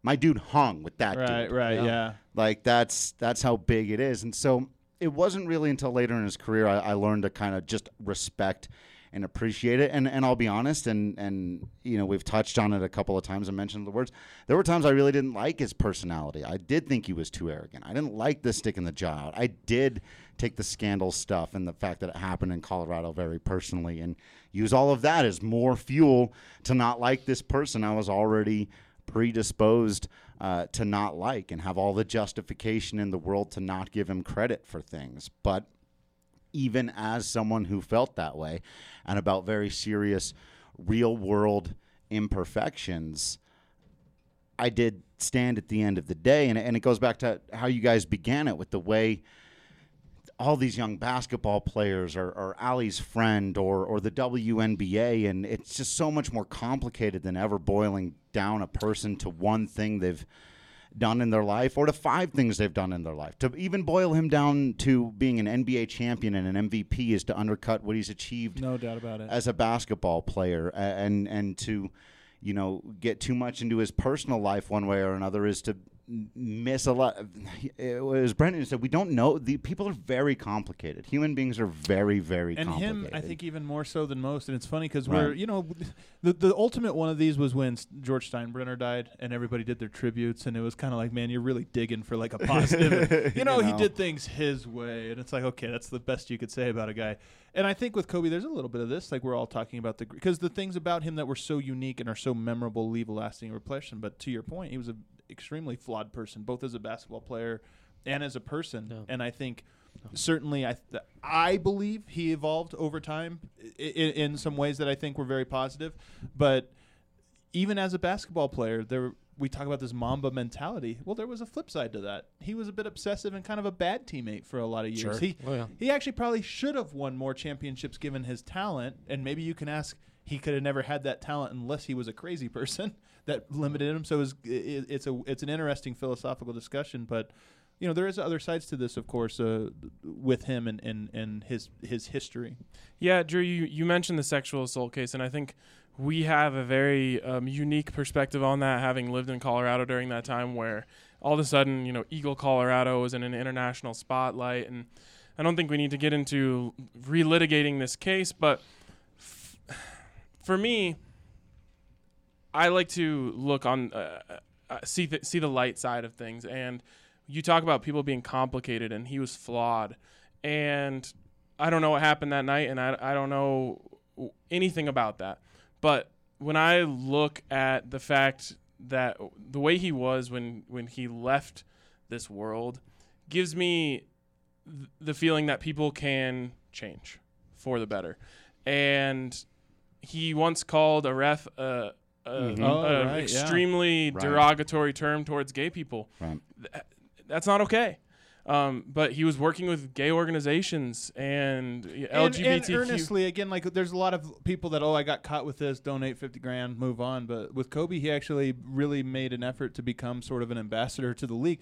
E: My dude hung with that
B: Right,
E: dude.
B: right,
D: Yeah.
B: yeah.
E: Like that's that's how big it is. And so it wasn't really until later in his career I, I learned to kind of just respect and appreciate it. And and I'll be honest, and and you know we've touched on it a couple of times. I mentioned the words. There were times I really didn't like his personality. I did think he was too arrogant. I didn't like the stick in the jaw out. I did take the scandal stuff and the fact that it happened in Colorado very personally, and use all of that as more fuel to not like this person I was already predisposed uh, to not like and have all the justification in the world to not give him credit for things. But even as someone who felt that way and about very serious real world imperfections, I did stand at the end of the day. And, and it goes back to how you guys began it with the way all these young basketball players are, Allie's friend or, or the WNBA. And it's just so much more complicated than ever boiling down a person to one thing they've done in their life or to five things they've done in their life. To even boil him down to being an NBA champion and an MVP is to undercut what he's achieved
B: No doubt about it.
E: as a basketball player and and to you know get too much into his personal life one way or another is to miss a lot. It was Brendan said we don't know. The people are very complicated. Human beings are very, very
B: and
E: complicated.
B: him, I think, even more so than most. And it's funny because
E: Right.
B: we're, you know, the the ultimate one of these was when George Steinbrenner died, and everybody did their tributes, and it was kind of like, man, you're really digging for like a positive. you know, he
E: know.
B: did things his way, and it's like, okay, that's the best you could say about a guy. And I think with Kobe, there's a little bit of this, like we're all talking about the because the things about him that were so unique and are so memorable leave a lasting impression. But to your point, he was an extremely flawed person, both as a basketball player and as a person.
D: Yeah.
B: And I think certainly I th- I believe he evolved over time in, in some ways that I think were very positive. But even as a basketball player, there we talk about this Mamba mentality. Well, there was a flip side to that. He was a bit obsessive and kind of a bad teammate for a lot of years.
C: Sure.
B: He
D: Oh, yeah.
B: he actually probably should have won more championships given his talent. And maybe you can ask he could have never had that talent unless he was a crazy person that limited him. So it's, it, it's a it's an interesting philosophical discussion, but you know there is other sides to this, of course, uh, with him and, and, and his his history.
A: Yeah, Drew, you, you mentioned the sexual assault case, and I think we have a very um, unique perspective on that, having lived in Colorado during that time where all of a sudden, you know, Eagle, Colorado was in an international spotlight. And I don't think we need to get into relitigating this case, but for me, I like to look on, uh, uh, see, th- see the light side of things. And you talk about people being complicated, and he was flawed. And I don't know what happened that night, and I, I don't know anything about that. But when I look at the fact that the way he was when, when he left this world gives me th- the feeling that people can change for the better. And he once called a ref a, a,
E: Mhm.
A: a
B: Oh, right, yeah.
A: extremely
E: Right.
A: derogatory term towards gay people.
E: Right.
A: Th- that's not okay. Um, but he was working with gay organizations and
B: And,
A: LGBTQ.
B: and earnestly, again, like there's a lot of people that oh, I got caught with this, donate fifty grand, move on. But with Kobe, he actually really made an effort to become sort of an ambassador to the league.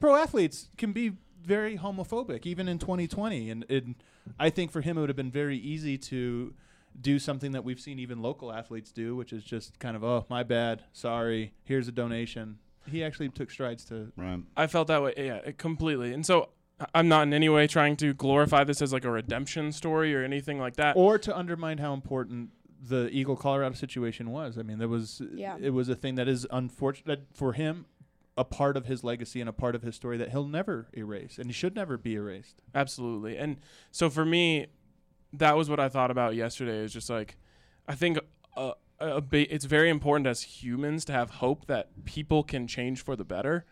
B: Pro athletes can be very homophobic, even in 2020, and, and I think for him it would have been very easy to do something that we've seen even local athletes do, which is just kind of oh, my bad, sorry, here's a donation. He actually took strides to
E: Right.
A: I felt that way, yeah, completely. And so I- I'm not in any way trying to glorify this as like a redemption story or anything like that.
B: or to undermine how important the Eagle Colorado situation was. I mean, there was
F: Yeah.
B: it was a thing that is unfortunate for him, a part of his legacy and a part of his story that he'll never erase and he should never be erased.
A: Absolutely. And so for me, that was what I thought about yesterday. Is just like, I think uh, a ba- it's very important as humans to have hope that people can change for the better.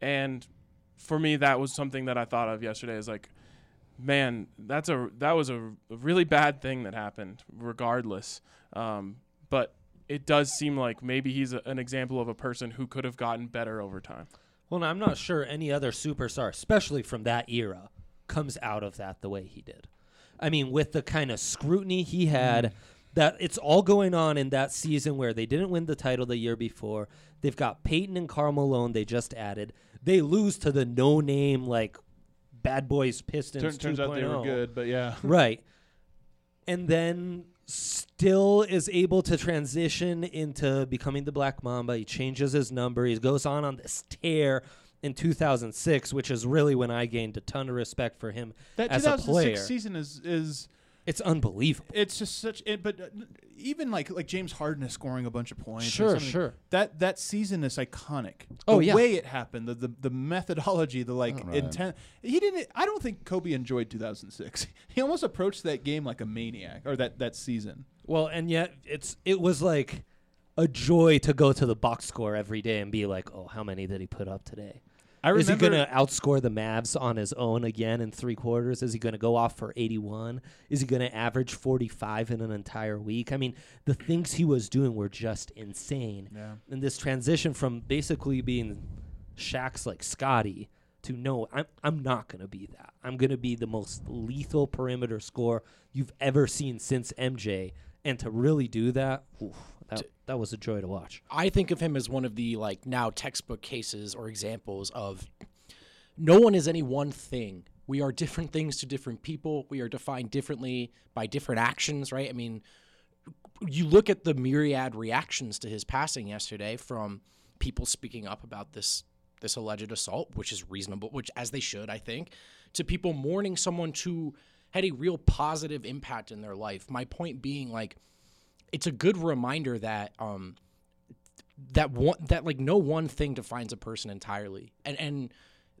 A: And for me, that was something that I thought of yesterday. Is like, man, that's a that was a, a really bad thing that happened. Regardless, um, but it does seem like maybe he's a, an example of a person who could have gotten better over time.
D: Well, I'm not sure any other superstar, especially from that era, comes out of that the way he did. I mean, with the kind of scrutiny he mm-hmm. had, that it's all going on in that season where they didn't win the title the year before. They've got Payton and Karl Malone they just added. They lose to the no name like Bad Boys Pistons.
B: Turn, turns out they were
D: oh.
B: good, but yeah.
D: right and then still is able to transition into becoming the black mamba he changes his number he goes on on this tear in 2006 which is really when i gained a ton of respect for him
B: That
D: as a
B: 2006
D: player
B: season is is
D: it's unbelievable
B: it's just such it, but uh, even like like James Harden is scoring a bunch of points.
D: Sure, sure.
B: That that season is iconic.
D: Oh,
B: the
D: yeah.
B: way it happened, the the, the methodology, the like
E: Right.
B: intent. He didn't. I don't think Kobe enjoyed 2006. He almost approached that game like a maniac, or that that season.
D: well and yet it's it was like a joy to go to the box score every day and be like oh how many did he put up today
B: I
D: is he going to outscore the Mavs on his own again in three quarters? Is he going to go off for 81? Is he going to average 45 in an entire week? I mean, the things he was doing were just insane.
B: yeah.
D: And this transition from basically being Shaq's like Scottie to no, I'm, I'm not going to be that. I'm going to be the most lethal perimeter scorer you've ever seen since MJ. And to really do that, oof, that, that was a joy to watch.
C: I think of him as one of the like now textbook cases or examples of no one is any one thing. We are different things to different people. We are defined differently by different actions, right? I mean, you look at the myriad reactions to his passing yesterday from people speaking up about this this alleged assault, which is reasonable, which as they should, I think, to people mourning someone who had a real positive impact in their life. My point being, like, it's a good reminder that um, that one that like no one thing defines a person entirely, and and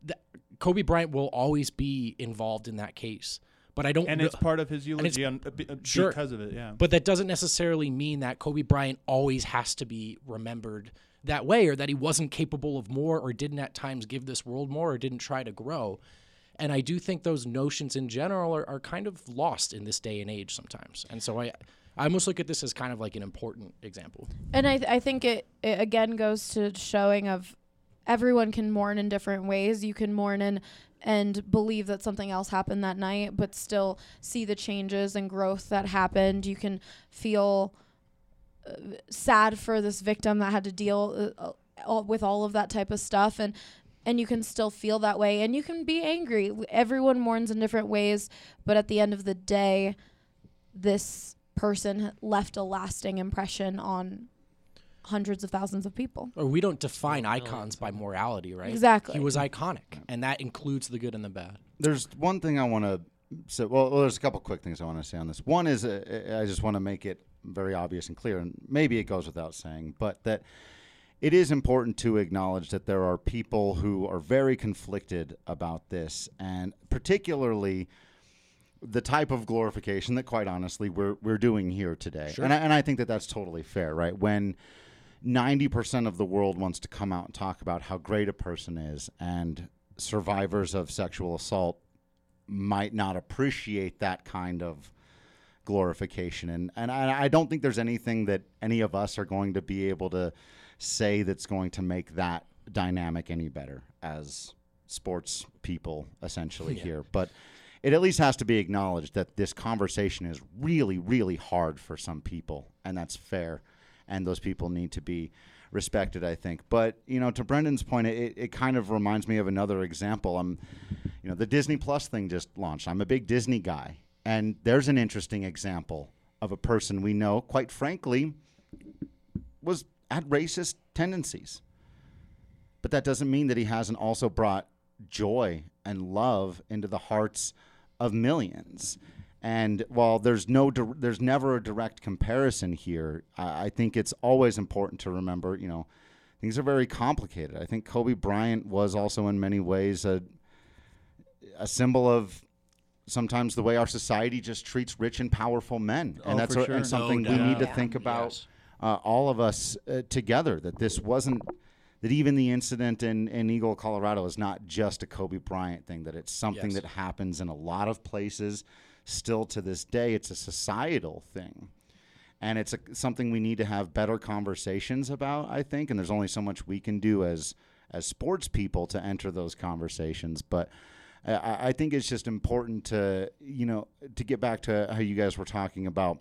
C: that Kobe Bryant will always be involved in that case. But I don't.
B: and
C: re-
B: it's part of his eulogy on, uh, be- uh,
C: Sure.
B: because of it. Yeah.
C: but that doesn't necessarily mean that Kobe Bryant always has to be remembered that way or that he wasn't capable of more or didn't at times give this world more or didn't try to grow. And I do think those notions in general are, are kind of lost in this day and age sometimes. And so I, I almost look at this as kind of like an important example.
F: And I, I think it, it again goes to showing of everyone can mourn in different ways. You can mourn and and believe that something else happened that night, but still see the changes and growth that happened. You can feel uh, sad for this victim that had to deal uh, all, with all of that type of stuff, and and you can still feel that way, and you can be angry. Everyone mourns in different ways, but at the end of the day, this person left a lasting impression on hundreds of thousands of people.
C: Or we don't define icons by morality, right?
F: Exactly.
C: He was iconic, and that includes the good and the bad.
E: There's one thing I want to say. Well, there's a couple quick things I want to say on this. One is uh, I just want to make it very obvious and clear, and maybe it goes without saying, but that it is important to acknowledge that there are people who are very conflicted about this, and particularly the type of glorification that, quite honestly, we're we're doing here today. And I, and I think that that's totally fair, right? When 90% of the world wants to come out and talk about how great a person is and survivors of sexual assault might not appreciate that kind of glorification and and I, I don't think there's anything that any of us are going to be able to say that's going to make that dynamic any better as sports people essentially here. But it at least has to be acknowledged that this conversation is really really hard for some people and that's fair. And those people need to be respected i think. But you know to brendan's point it, it kind of reminds me of another example. I'm you know the disney plus thing just launched. I'm a big disney guy. And there's an interesting example of a person we know quite frankly was had racist tendencies but that doesn't mean that he hasn't also brought joy and love into the hearts of millions. And while there's no, dir- there's never a direct comparison here. I, I think it's always important to remember, you know, things are very complicated. I think Kobe Bryant was also in many ways a, a symbol of sometimes the way our society just treats rich and powerful men,
B: Oh,
E: and that's a-
B: sure.
E: and
B: No
E: something we need to
F: doubt.
E: think about
C: Yes.
E: Uh, all of us uh, together that this wasn't that even the incident in, in Eagle, Colorado is not just a Kobe Bryant thing, that it's something
C: Yes.
E: that happens in a lot of places still to this day. It's a societal thing. And it's a, something we need to have better conversations about, I think. And there's only so much we can do as as sports people to enter those conversations. But I- I, I think it's just important to, you know, to get back to how you guys were talking about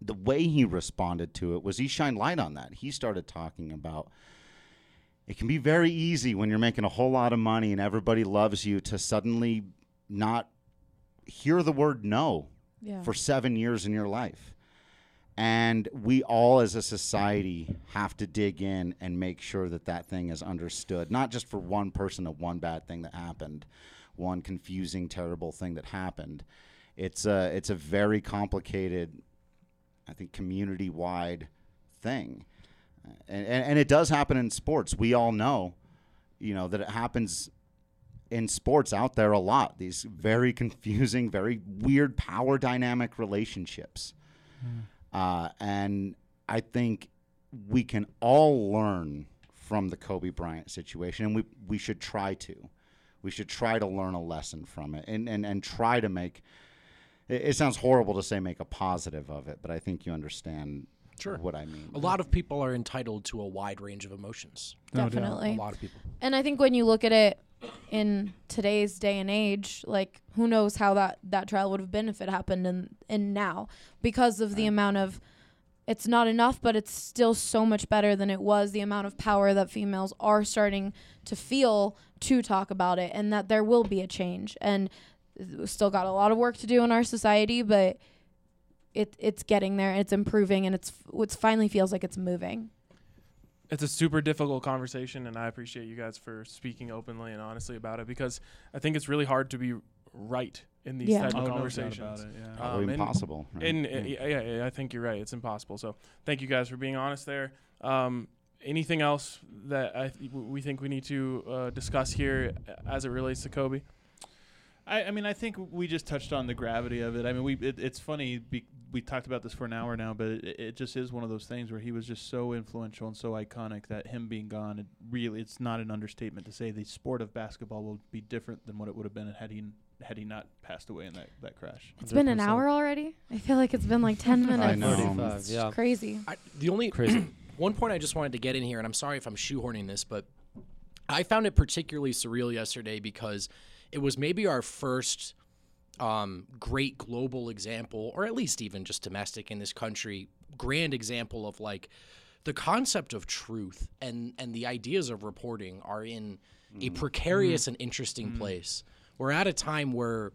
E: the way he responded to it was he shined light on that. He started talking about it can be very easy when you're making a whole lot of money and everybody loves you to suddenly not hear the word no
F: Yeah.
E: for seven years in your life. And we all as a society have to dig in and make sure that that thing is understood, not just for one person of one bad thing that happened, one confusing, terrible thing that happened. It's a, it's a very complicated, I think, community wide thing. And, and, and it does happen in sports. We all know, you know, that it happens in sports out there a lot. These very confusing, very weird power dynamic relationships. Uh, and I think we can all learn from the Kobe Bryant situation, and we, we should try to. We should try to learn a lesson from it and, and, and try to make it, it sounds horrible to say make a positive of it, but I think you understand
C: Sure.
E: what I mean.
C: A lot of people are entitled to a wide range of emotions.
B: No doubt.
F: Definitely.
C: A lot of people.
F: And I think when you look at it in today's day and age, like who knows how that that trial would have been if it happened in in now because of the amount of it's not enough, but it's still so much better than it was. The amount of power that females are starting to feel to talk about it, and that there will be a change. And we've still got a lot of work to do in our society, but it it's getting there. And it's improving, and it's it finally feels like it's moving.
A: it's a super difficult conversation, and I appreciate you guys for speaking openly and honestly about it because I think it's really hard to be right in these
F: Yeah.
A: type
B: Oh,
A: of
B: no doubt
A: conversations.
B: about it, yeah.
E: Probably
A: Um, and-
E: impossible. right?
A: And uh, yeah, yeah, yeah, I think you're right. It's impossible. So thank you guys for being honest there. Um, anything else that I th- we think we need to uh, discuss here as it relates to Kobe?
B: I, I mean, I think we just touched on the gravity of it. I mean, we it, it's funny. Be, we talked about this for an hour now, but it, it just is one of those things where he was just so influential and so iconic that him being gone, it really, it's not an understatement to say the sport of basketball will be different than what it would have been had he had he not passed away in that, that crash.
F: It's been an hour already. I feel like it's been like ten minutes.
E: I know.
D: 35,
F: It's
D: yeah.
F: crazy.
C: I, the only
D: Crazy.
C: one point I just wanted to get in here, and I'm sorry if I'm shoehorning this, but I found it particularly surreal yesterday because it was maybe our first um, great global example, or at least even just domestic in this country, grand example of like the concept of truth and and the ideas of reporting are in a mm-hmm. precarious mm-hmm. and interesting mm-hmm. place. We're at a time where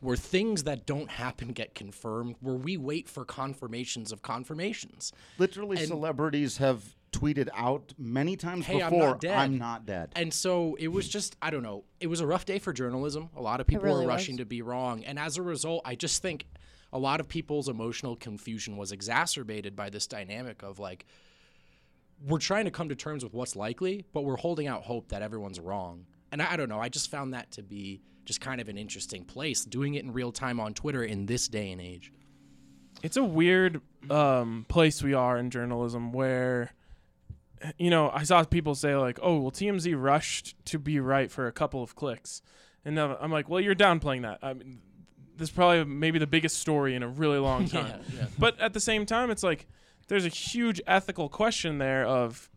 C: where things that don't happen get confirmed, where we wait for confirmations of confirmations.
E: Literally,
C: and-
E: celebrities have tweeted out many times
C: Hey, I'm
E: before,
C: not dead.
E: I'm not dead.
C: And so it was just, I don't know, it was a rough day for journalism. A lot of people
F: really
C: were rushing
F: was.
C: to be wrong. And as a result, I just think a lot of people's emotional confusion was exacerbated by this dynamic of like, we're trying to come to terms with what's likely, but we're holding out hope that everyone's wrong. And I, I don't know, I just found that to be just kind of an interesting place, doing it in real time on Twitter in this day and age.
A: It's a weird um, place we are in journalism where, you know, I saw people say like, "Oh, well, TMZ rushed to be right for a couple of clicks," and I'm like, "Well, you're downplaying that. I mean, this is probably maybe the biggest story in a really long time."
C: yeah.
A: But at the same time, it's like there's a huge ethical question there of,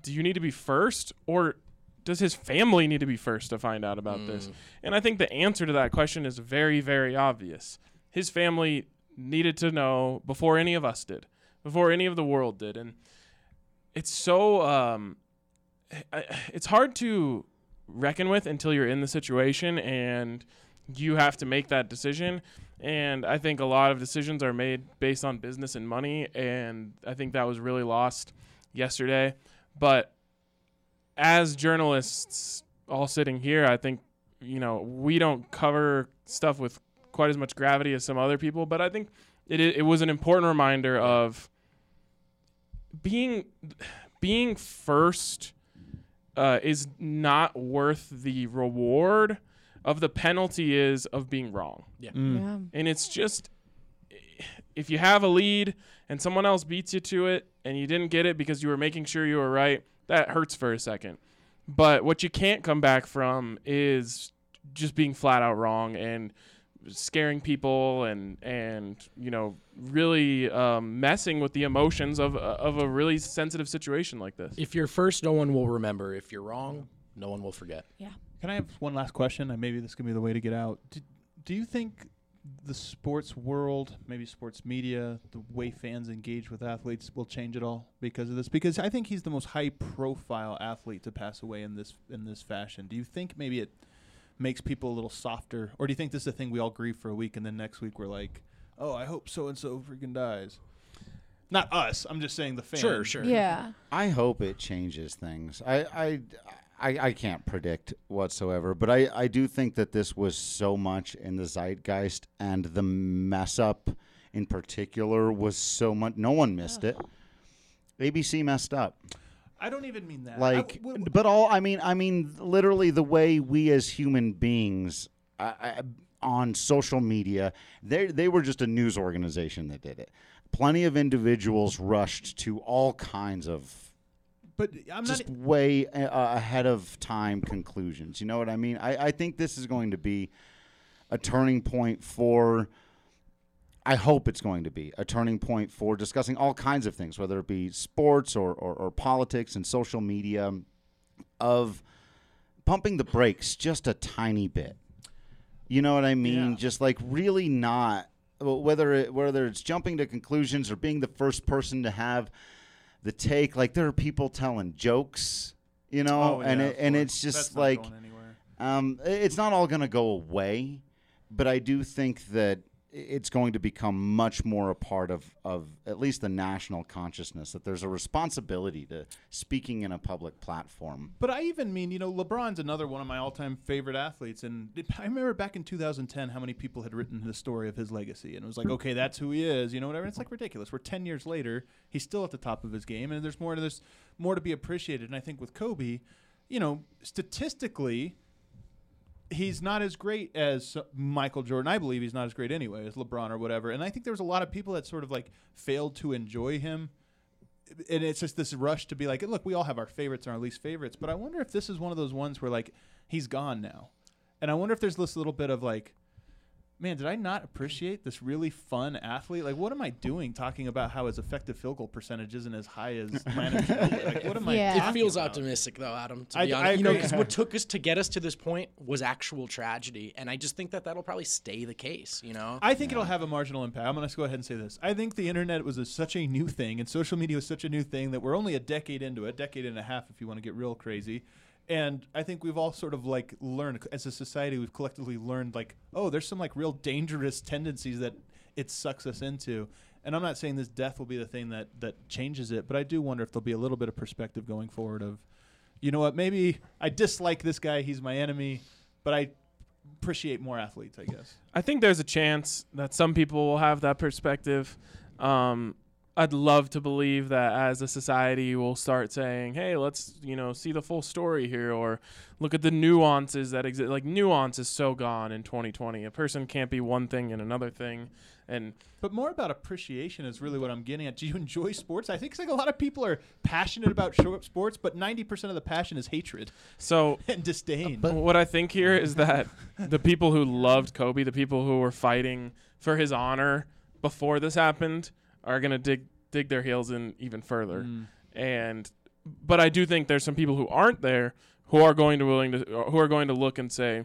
A: do you need to be first or does his family need to be first to find out about this? Mm. And I think the answer to that question is very, very obvious. His family needed to know before any of us did, before any of the world did, and it's so um, it's hard to reckon with until you're in the situation and you have to make that decision. And I think a lot of decisions are made based on business and money, and I think that was really lost yesterday. But as journalists, all sitting here, I think you know we don't cover stuff with quite as much gravity as some other people, but I think it it was an important reminder of being being first uh, is not worth the reward of the penalty is of being wrong.
F: Yeah.
A: And it's just if you have a lead and someone else beats you to it and you didn't get it because you were making sure you were right, that hurts for a second. But what you can't come back from is just being flat out wrong and scaring people and and you know really um, messing with the emotions of of a really sensitive situation like this.
C: If you're first, no one will remember. If you're wrong, no one will forget. Yeah.
B: Can I have one last question? And maybe this can be the way to get out. Do, do you think the sports world, maybe sports media, the way fans engage with athletes will change at all because of this? Because I think he's the most high-profile athlete to pass away in this in this fashion. Do you think maybe it makes people a little softer, or do you think this is a thing we all grieve for a week and then next week we're like, oh, I hope so and so freaking dies? Not us. I'm just saying the fans.
C: Sure, sure.
F: Yeah.
E: I hope it changes things. I, I, I, I can't predict whatsoever, but I, I do think that this was so much in the zeitgeist, and the mess up in particular was so much. No one missed it. ABC messed up.
B: I don't even mean that.
E: Like,
B: w- w-
E: but all I mean, I mean, literally the way we as human beings uh, uh, on social media, they they were just a news organization that did it. Plenty of individuals rushed to all kinds of
B: but I'm not.
E: just way uh, ahead of time conclusions. You know what I mean? I, I think this is going to be a turning point for. I hope it's going to be a turning point for discussing all kinds of things, whether it be sports or, or, or politics and social media, of pumping the brakes just a tiny bit. You know what I mean?
B: Yeah.
E: Just like really not whether it, whether it's jumping to conclusions or being the first person to have the take. Like there are people telling jokes, you know,
B: Oh,
E: and it, and it's just
B: That's
E: like um, it's not all gonna go away, but I do think that it's going to become much more a part of, of at least the national consciousness that there's a responsibility to speaking in a public platform.
B: But I even mean, you know, LeBron's another one of my all-time favorite athletes, and I remember back in 2010 how many people had written the story of his legacy, and it was like, okay, that's who he is, you know, whatever. And it's like ridiculous. We're 10 years later, he's still at the top of his game, and there's more to this, more to be appreciated. And I think with Kobe, you know, statistically, he's not as great as Michael Jordan. I believe he's not as great anyway as LeBron or whatever. And I think there was a lot of people that sort of like failed to enjoy him. And it's just this rush to be like, look, we all have our favorites and our least favorites, but I wonder if this is one of those ones where like he's gone now. And I wonder if there's this little bit of like man, did I not appreciate this really fun athlete? Like, what am I doing talking about how his effective field goal percentage isn't as high as Landon Like, what am
F: Yeah.
B: I?
C: It feels
B: about?
C: optimistic though, Adam. To
B: I-
C: be
B: I
C: honest, you know, because what took us to get us to this point was actual tragedy, and I just think that that'll probably stay the case. You know,
B: I think it'll have a marginal impact. I'm going to go ahead and say this. I think the internet was a, such a new thing, and social media was such a new thing that we're only a decade into it, decade and a half if you want to get real crazy. And I think we've all sort of like learned as a society, we've collectively learned like, oh, there's some like real dangerous tendencies that it sucks us into. And I'm not saying this death will be the thing that that changes it, but I do wonder if there'll be a little bit of perspective going forward of, you know what, maybe I dislike this guy, he's my enemy, but I appreciate more athletes, I guess.
A: I think there's a chance that some people will have that perspective. Um, I'd love to believe that as a society we'll start saying, "Hey, let's you know see the full story here," or look at the nuances that exist. Like nuance is so gone in 2020. A person can't be one thing and another thing, and
B: But more about appreciation is really what I'm getting at. Do you enjoy sports? I think it's like a lot of people are passionate about show up sports, but 90% of the passion is hatred
A: so
B: and disdain.
A: But what I think here is that the people who loved Kobe, the people who were fighting for his honor before this happened, are gonna dig dig their heels in even further.
B: Mm.
A: And but I do think there's some people who aren't there who are going to willing to who are going to look and say,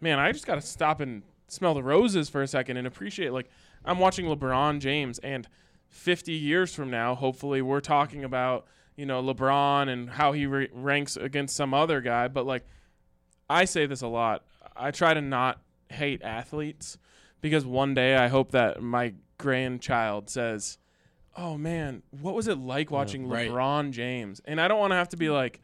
A: "Man, I just got to stop and smell the roses for a second and appreciate like I'm watching LeBron James and 50 years from now, hopefully we're talking about, you know, LeBron and how he re- ranks against some other guy, but like I say this a lot. I try to not hate athletes because one day I hope that my grandchild says, "Oh man, what was it like watching
C: right.
A: LeBron James?" And I don't want to have to be like,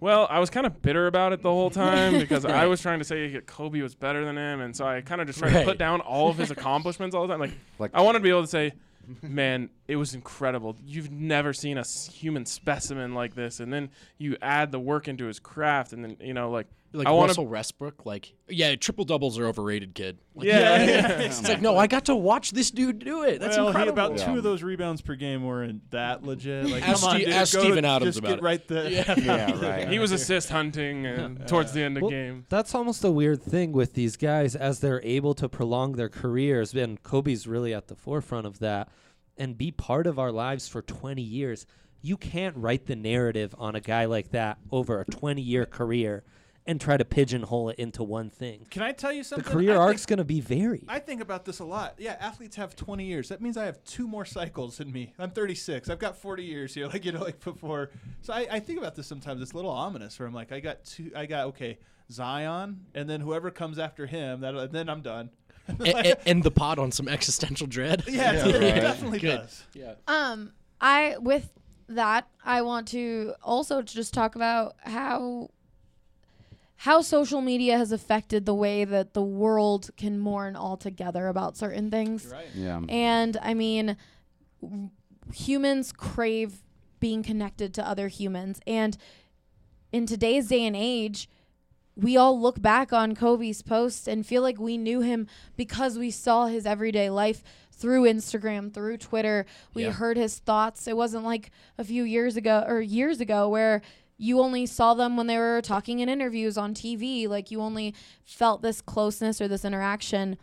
A: "Well, I was kind of bitter about it the whole time because I was trying to say that Kobe was better than him, and so I kind of just tried to put down all of his accomplishments all the time." Like,
E: Like-
A: I wanted to be able to say, "Man, it was incredible. You've never seen a human specimen like this." And then you add the work into his craft, and then you know, like,
C: like
A: I wanna-
C: Russell Westbrook, like yeah, triple doubles are overrated, kid. Like,
A: yeah, yeah.
C: It's like no, I got to watch this dude do it. That's
B: well, he,
C: incredible.
B: about
E: Yeah.
B: two of those rebounds per game weren't that legit. Like,
C: Ask
B: come on,
C: Ste-
B: dude,
C: ask
B: go
C: Steven
B: to-
C: Adams
B: just
C: about
B: get
C: it.
B: right there.
C: Yeah.
E: Yeah, right.
A: he was assist hunting uh, and towards the end of
D: Well,
A: game.
D: That's almost a weird thing with these guys as they're able to prolong their careers. And Kobe's really at the forefront of that and be part of our lives for 20 years. You can't write the narrative on a guy like that over a 20 year career and try to pigeonhole it into one thing.
B: Can I tell you something?
D: The career
B: I
D: arc's going to be varied.
B: I think about this a lot. Yeah, athletes have 20 years. That means I have two more cycles than me. I'm 36. I've got 40 years here, like you know, like before. So I, I think about this sometimes. It's a little ominous. Where I'm like, I got two. I got okay, Zion, and then whoever comes after him. That then I'm done.
C: and, and the pot on some existential dread.
B: yeah,
E: Yeah,
B: it definitely
C: Good.
B: does.
C: yeah.
F: Um, I with that, I want to also just talk about how how social media has affected the way that the world can mourn altogether about certain things.
B: Right.
E: Yeah.
F: And I mean, w- humans crave being connected to other humans. And in today's day and age, we all look back on Kobe's posts and feel like we knew him because we saw his everyday life through Instagram, through Twitter. We
C: Yeah.
F: heard his thoughts. It wasn't like a few years ago or years ago where you only saw them when they were talking in interviews on TV. Like you only felt this closeness or this interaction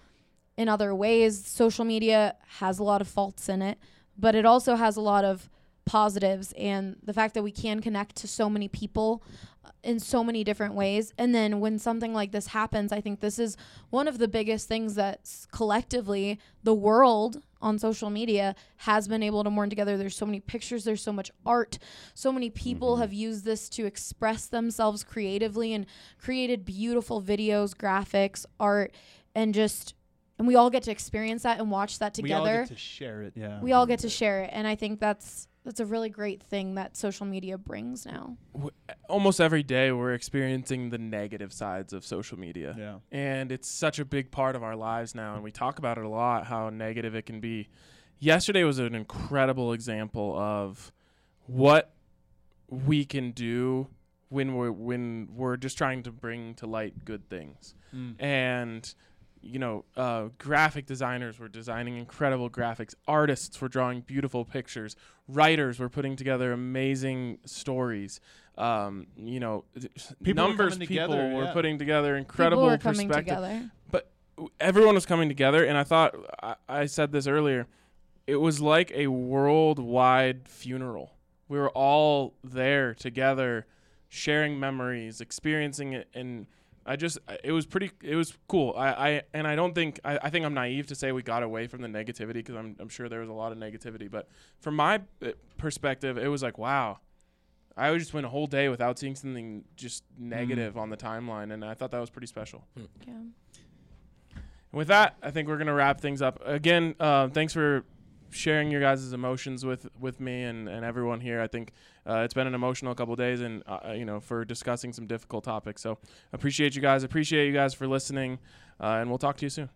F: in other ways. Social media has a lot of faults in it, but it also has a lot of positives and the fact that we can connect to so many people uh, in so many different ways. And then when something like this happens, I think this is one of the biggest things that collectively the world on social media has been able to mourn together. There's so many pictures, there's so much art. So many people have used this to express themselves creatively and created beautiful videos, graphics, art, and just and we all get to experience that and watch that together.
B: We all get to share it. Yeah.
F: we all get to share it, and I think that's that's a really great thing that social media brings now.
A: W- almost every day we're experiencing the negative sides of social media.
B: Yeah.
A: and it's such a big part of our lives now and we talk about it a lot how negative it can be yesterday was an incredible example of what we can do when we're when we're just trying to bring to light good things
B: Mm.
A: and you know uh, graphic designers were designing incredible graphics artists were drawing beautiful pictures writers were putting together amazing stories um, you know
B: People
A: numbers
B: coming
A: people
B: together,
A: were
B: yeah.
A: putting together incredible
F: People were coming
A: perspective
F: together.
A: everyone was coming together and i thought I, I said this earlier it was like a worldwide funeral we were all there together sharing memories experiencing it and i just it was pretty it was cool. I, I and i don't think I, I think i'm naive to say we got away from the negativity because I'm, I'm sure there was a lot of negativity but from my uh, perspective it was like wow. I just went a whole day without seeing something just negative on the timeline and i thought that was pretty special.
F: Yeah.
A: with that, I think we're gonna wrap things up. Again, uh, thanks for sharing your guys' emotions with with me and, and everyone here. I think uh, it's been an emotional couple days, and uh, you know, for discussing some difficult topics. So appreciate you guys. Appreciate you guys for listening, uh, and we'll talk to you soon.